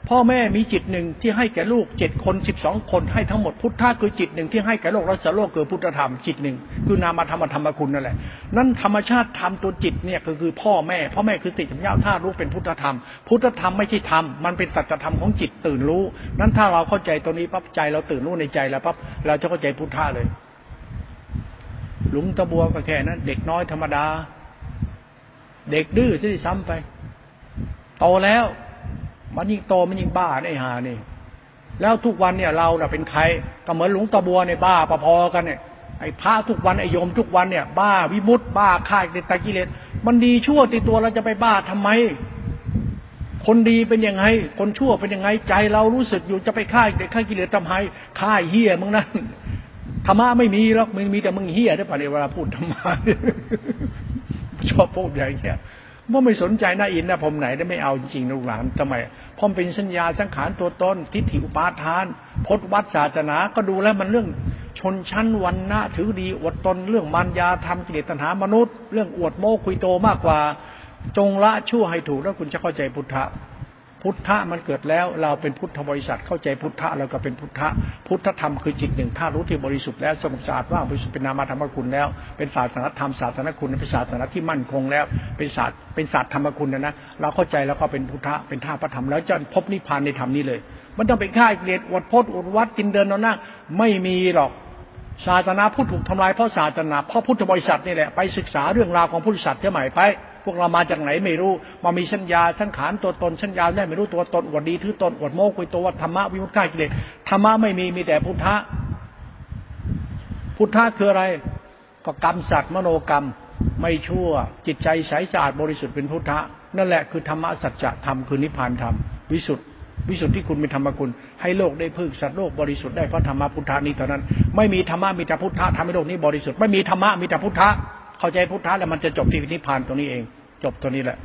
พ่อแม่มีจิตหนึ่งที่ให้แก่ลูกเจ็ดคนสิบสองคนให้ทั้งหมดพุทธะคือจิตหนึ่งที่ให้แก่โลกรัศโลกคือพุทธธรรมจิตหนึ่งคือนามธรรมธรรมคุณนั่นแหละนั่นธรรมชาติธรรมตัวจิตเนี่ยก็คือพ่อแม่พ่อแม่คือติสัมยาท่ารู้เป็นพุทธธรรม พุทธธรรมไม่ใช่ธรรมมันเป็นสัจธรรมของจิตตื่นรู้ นั้นถ้าเราเข้าใจตัวนี้ปั๊บใจเราตื่นรู้ในใจแล้วปั๊บเราจะเข้าใจพุทธะเลย หลุงตะบัวก็แค่นั้นเด็กน้อยธรรมดา เด็กดื้อที่ซ้ำไปโตแล้ว มันยิ่งโตมันยิ่งบ้าไอ้หานี่ แล้วทุกวันเนี่ยเราเน่ะเป็นใครก็เหมือนหลวงตาบัวในบ้าประพอกันเนี่ยไอ้พระทุกวันไอ้โยมทุกวันเนี่ย บ้าวิมุตต์บ้าฆ่าเด็ตตะกิเลสมันดีชั่วติดตัวเราจะไปบ้าทำไม คนดีเป็นยังไง คนชั่วเป็นยังไงใจเรารู้สึกอยู่จะไปฆ่าเด็กฆ่ากิเลสทำไมฆ่าเฮียมึงนั่นธรรมะไม่มีหรอกมึงมีแต่มึงเฮียได้ปะเนี่ยเวลาพูดธรรมะชอบพูดอย่างเงี้ย ว่าไม่สนใจหน้าอินน้าผมไหนได้ไม่เอาจริงๆลูกหลานทำไมพอเป็นสัญญาสังขารตัวตนทิฏฐิอุปาทานพจวัดศาสนาก็ดูแล้วมันเรื่องชนชั้นวันนะถือดีอดตนเรื่องมารยาทำกิเลสตัณหามนุษย์ เรื่องอวดโม้คุยโตมากกว่า จงละชั่วให้ถูกแล้วคุณจะเข้าใจพุทธะ พุทธะมันเกิดแล้วเราเป็นพุทธบริษัทเข้าใจพุทธะเราก็เป็นพุทธะพุทธธรรมคือจิตหนึ่งถ้ารู้ที่บริสุทธิ์แล้วสงสาดว่าบริสุทธิ์เป็นนามธรรมคุณแล้ว เป็นศาสนธรรมศาสตร์คุณเป็นศาสนาที่มั่นคงแล้ว เป็นศาสตร์เป็นศาสตร์ธรรมคุณนะนะเราเข้าใจแล้วก็เป็นพุทธะเป็นท่าพระธรรมแล้วจะพบนิพพานในธรรมนี้เลย มันต้องเป็นค่าเกลียดอดพจน์อดวัดกินเดินนอนนั่งไม่มีหรอกศาสนาพุทธถูกทำลายเพราะศาสนาเพราะพุทธบริษัทนี่แหละไปศึกษาเรื่องราวของพุทธศาสนาใหม่ไป พวกเรามาจากไหนไม่รู้ มามีสัญญาสังขารตัวตนสัญญาได้ไม่รู้ตัวตนอวดดีถือตนอวดโม้คุยตัวธรรมะวิมุตติกิเลสธรรมะไม่มีมีแต่พุทธะพุทธะคืออะไร ก็กรรมสัตว์มโนกรรม ไม่ชั่ว จิตใจใสสะอาดบริสุทธิ์เป็นพุทธะนั่นแหละคือธรรมะสัจธรรมคือนิพพานธรรมวิสุทธิวิสุทธิคุณเป็นธรรมคุณ ให้โลกได้พึ่งสัตว์โลกบริสุทธิ์ได้เพราะธรรมะพุทธานี้เท่านั้น ไม่มีธรรมะมีแต่พุทธะทำให้โลกนี้บริสุทธิ์ไม่มีธรรมะมีแต่พุทธะ เข้าใจพุทธะแล้วมันจะจบที่นิพพานตรงนี้เอง จบตรงนี้แหละ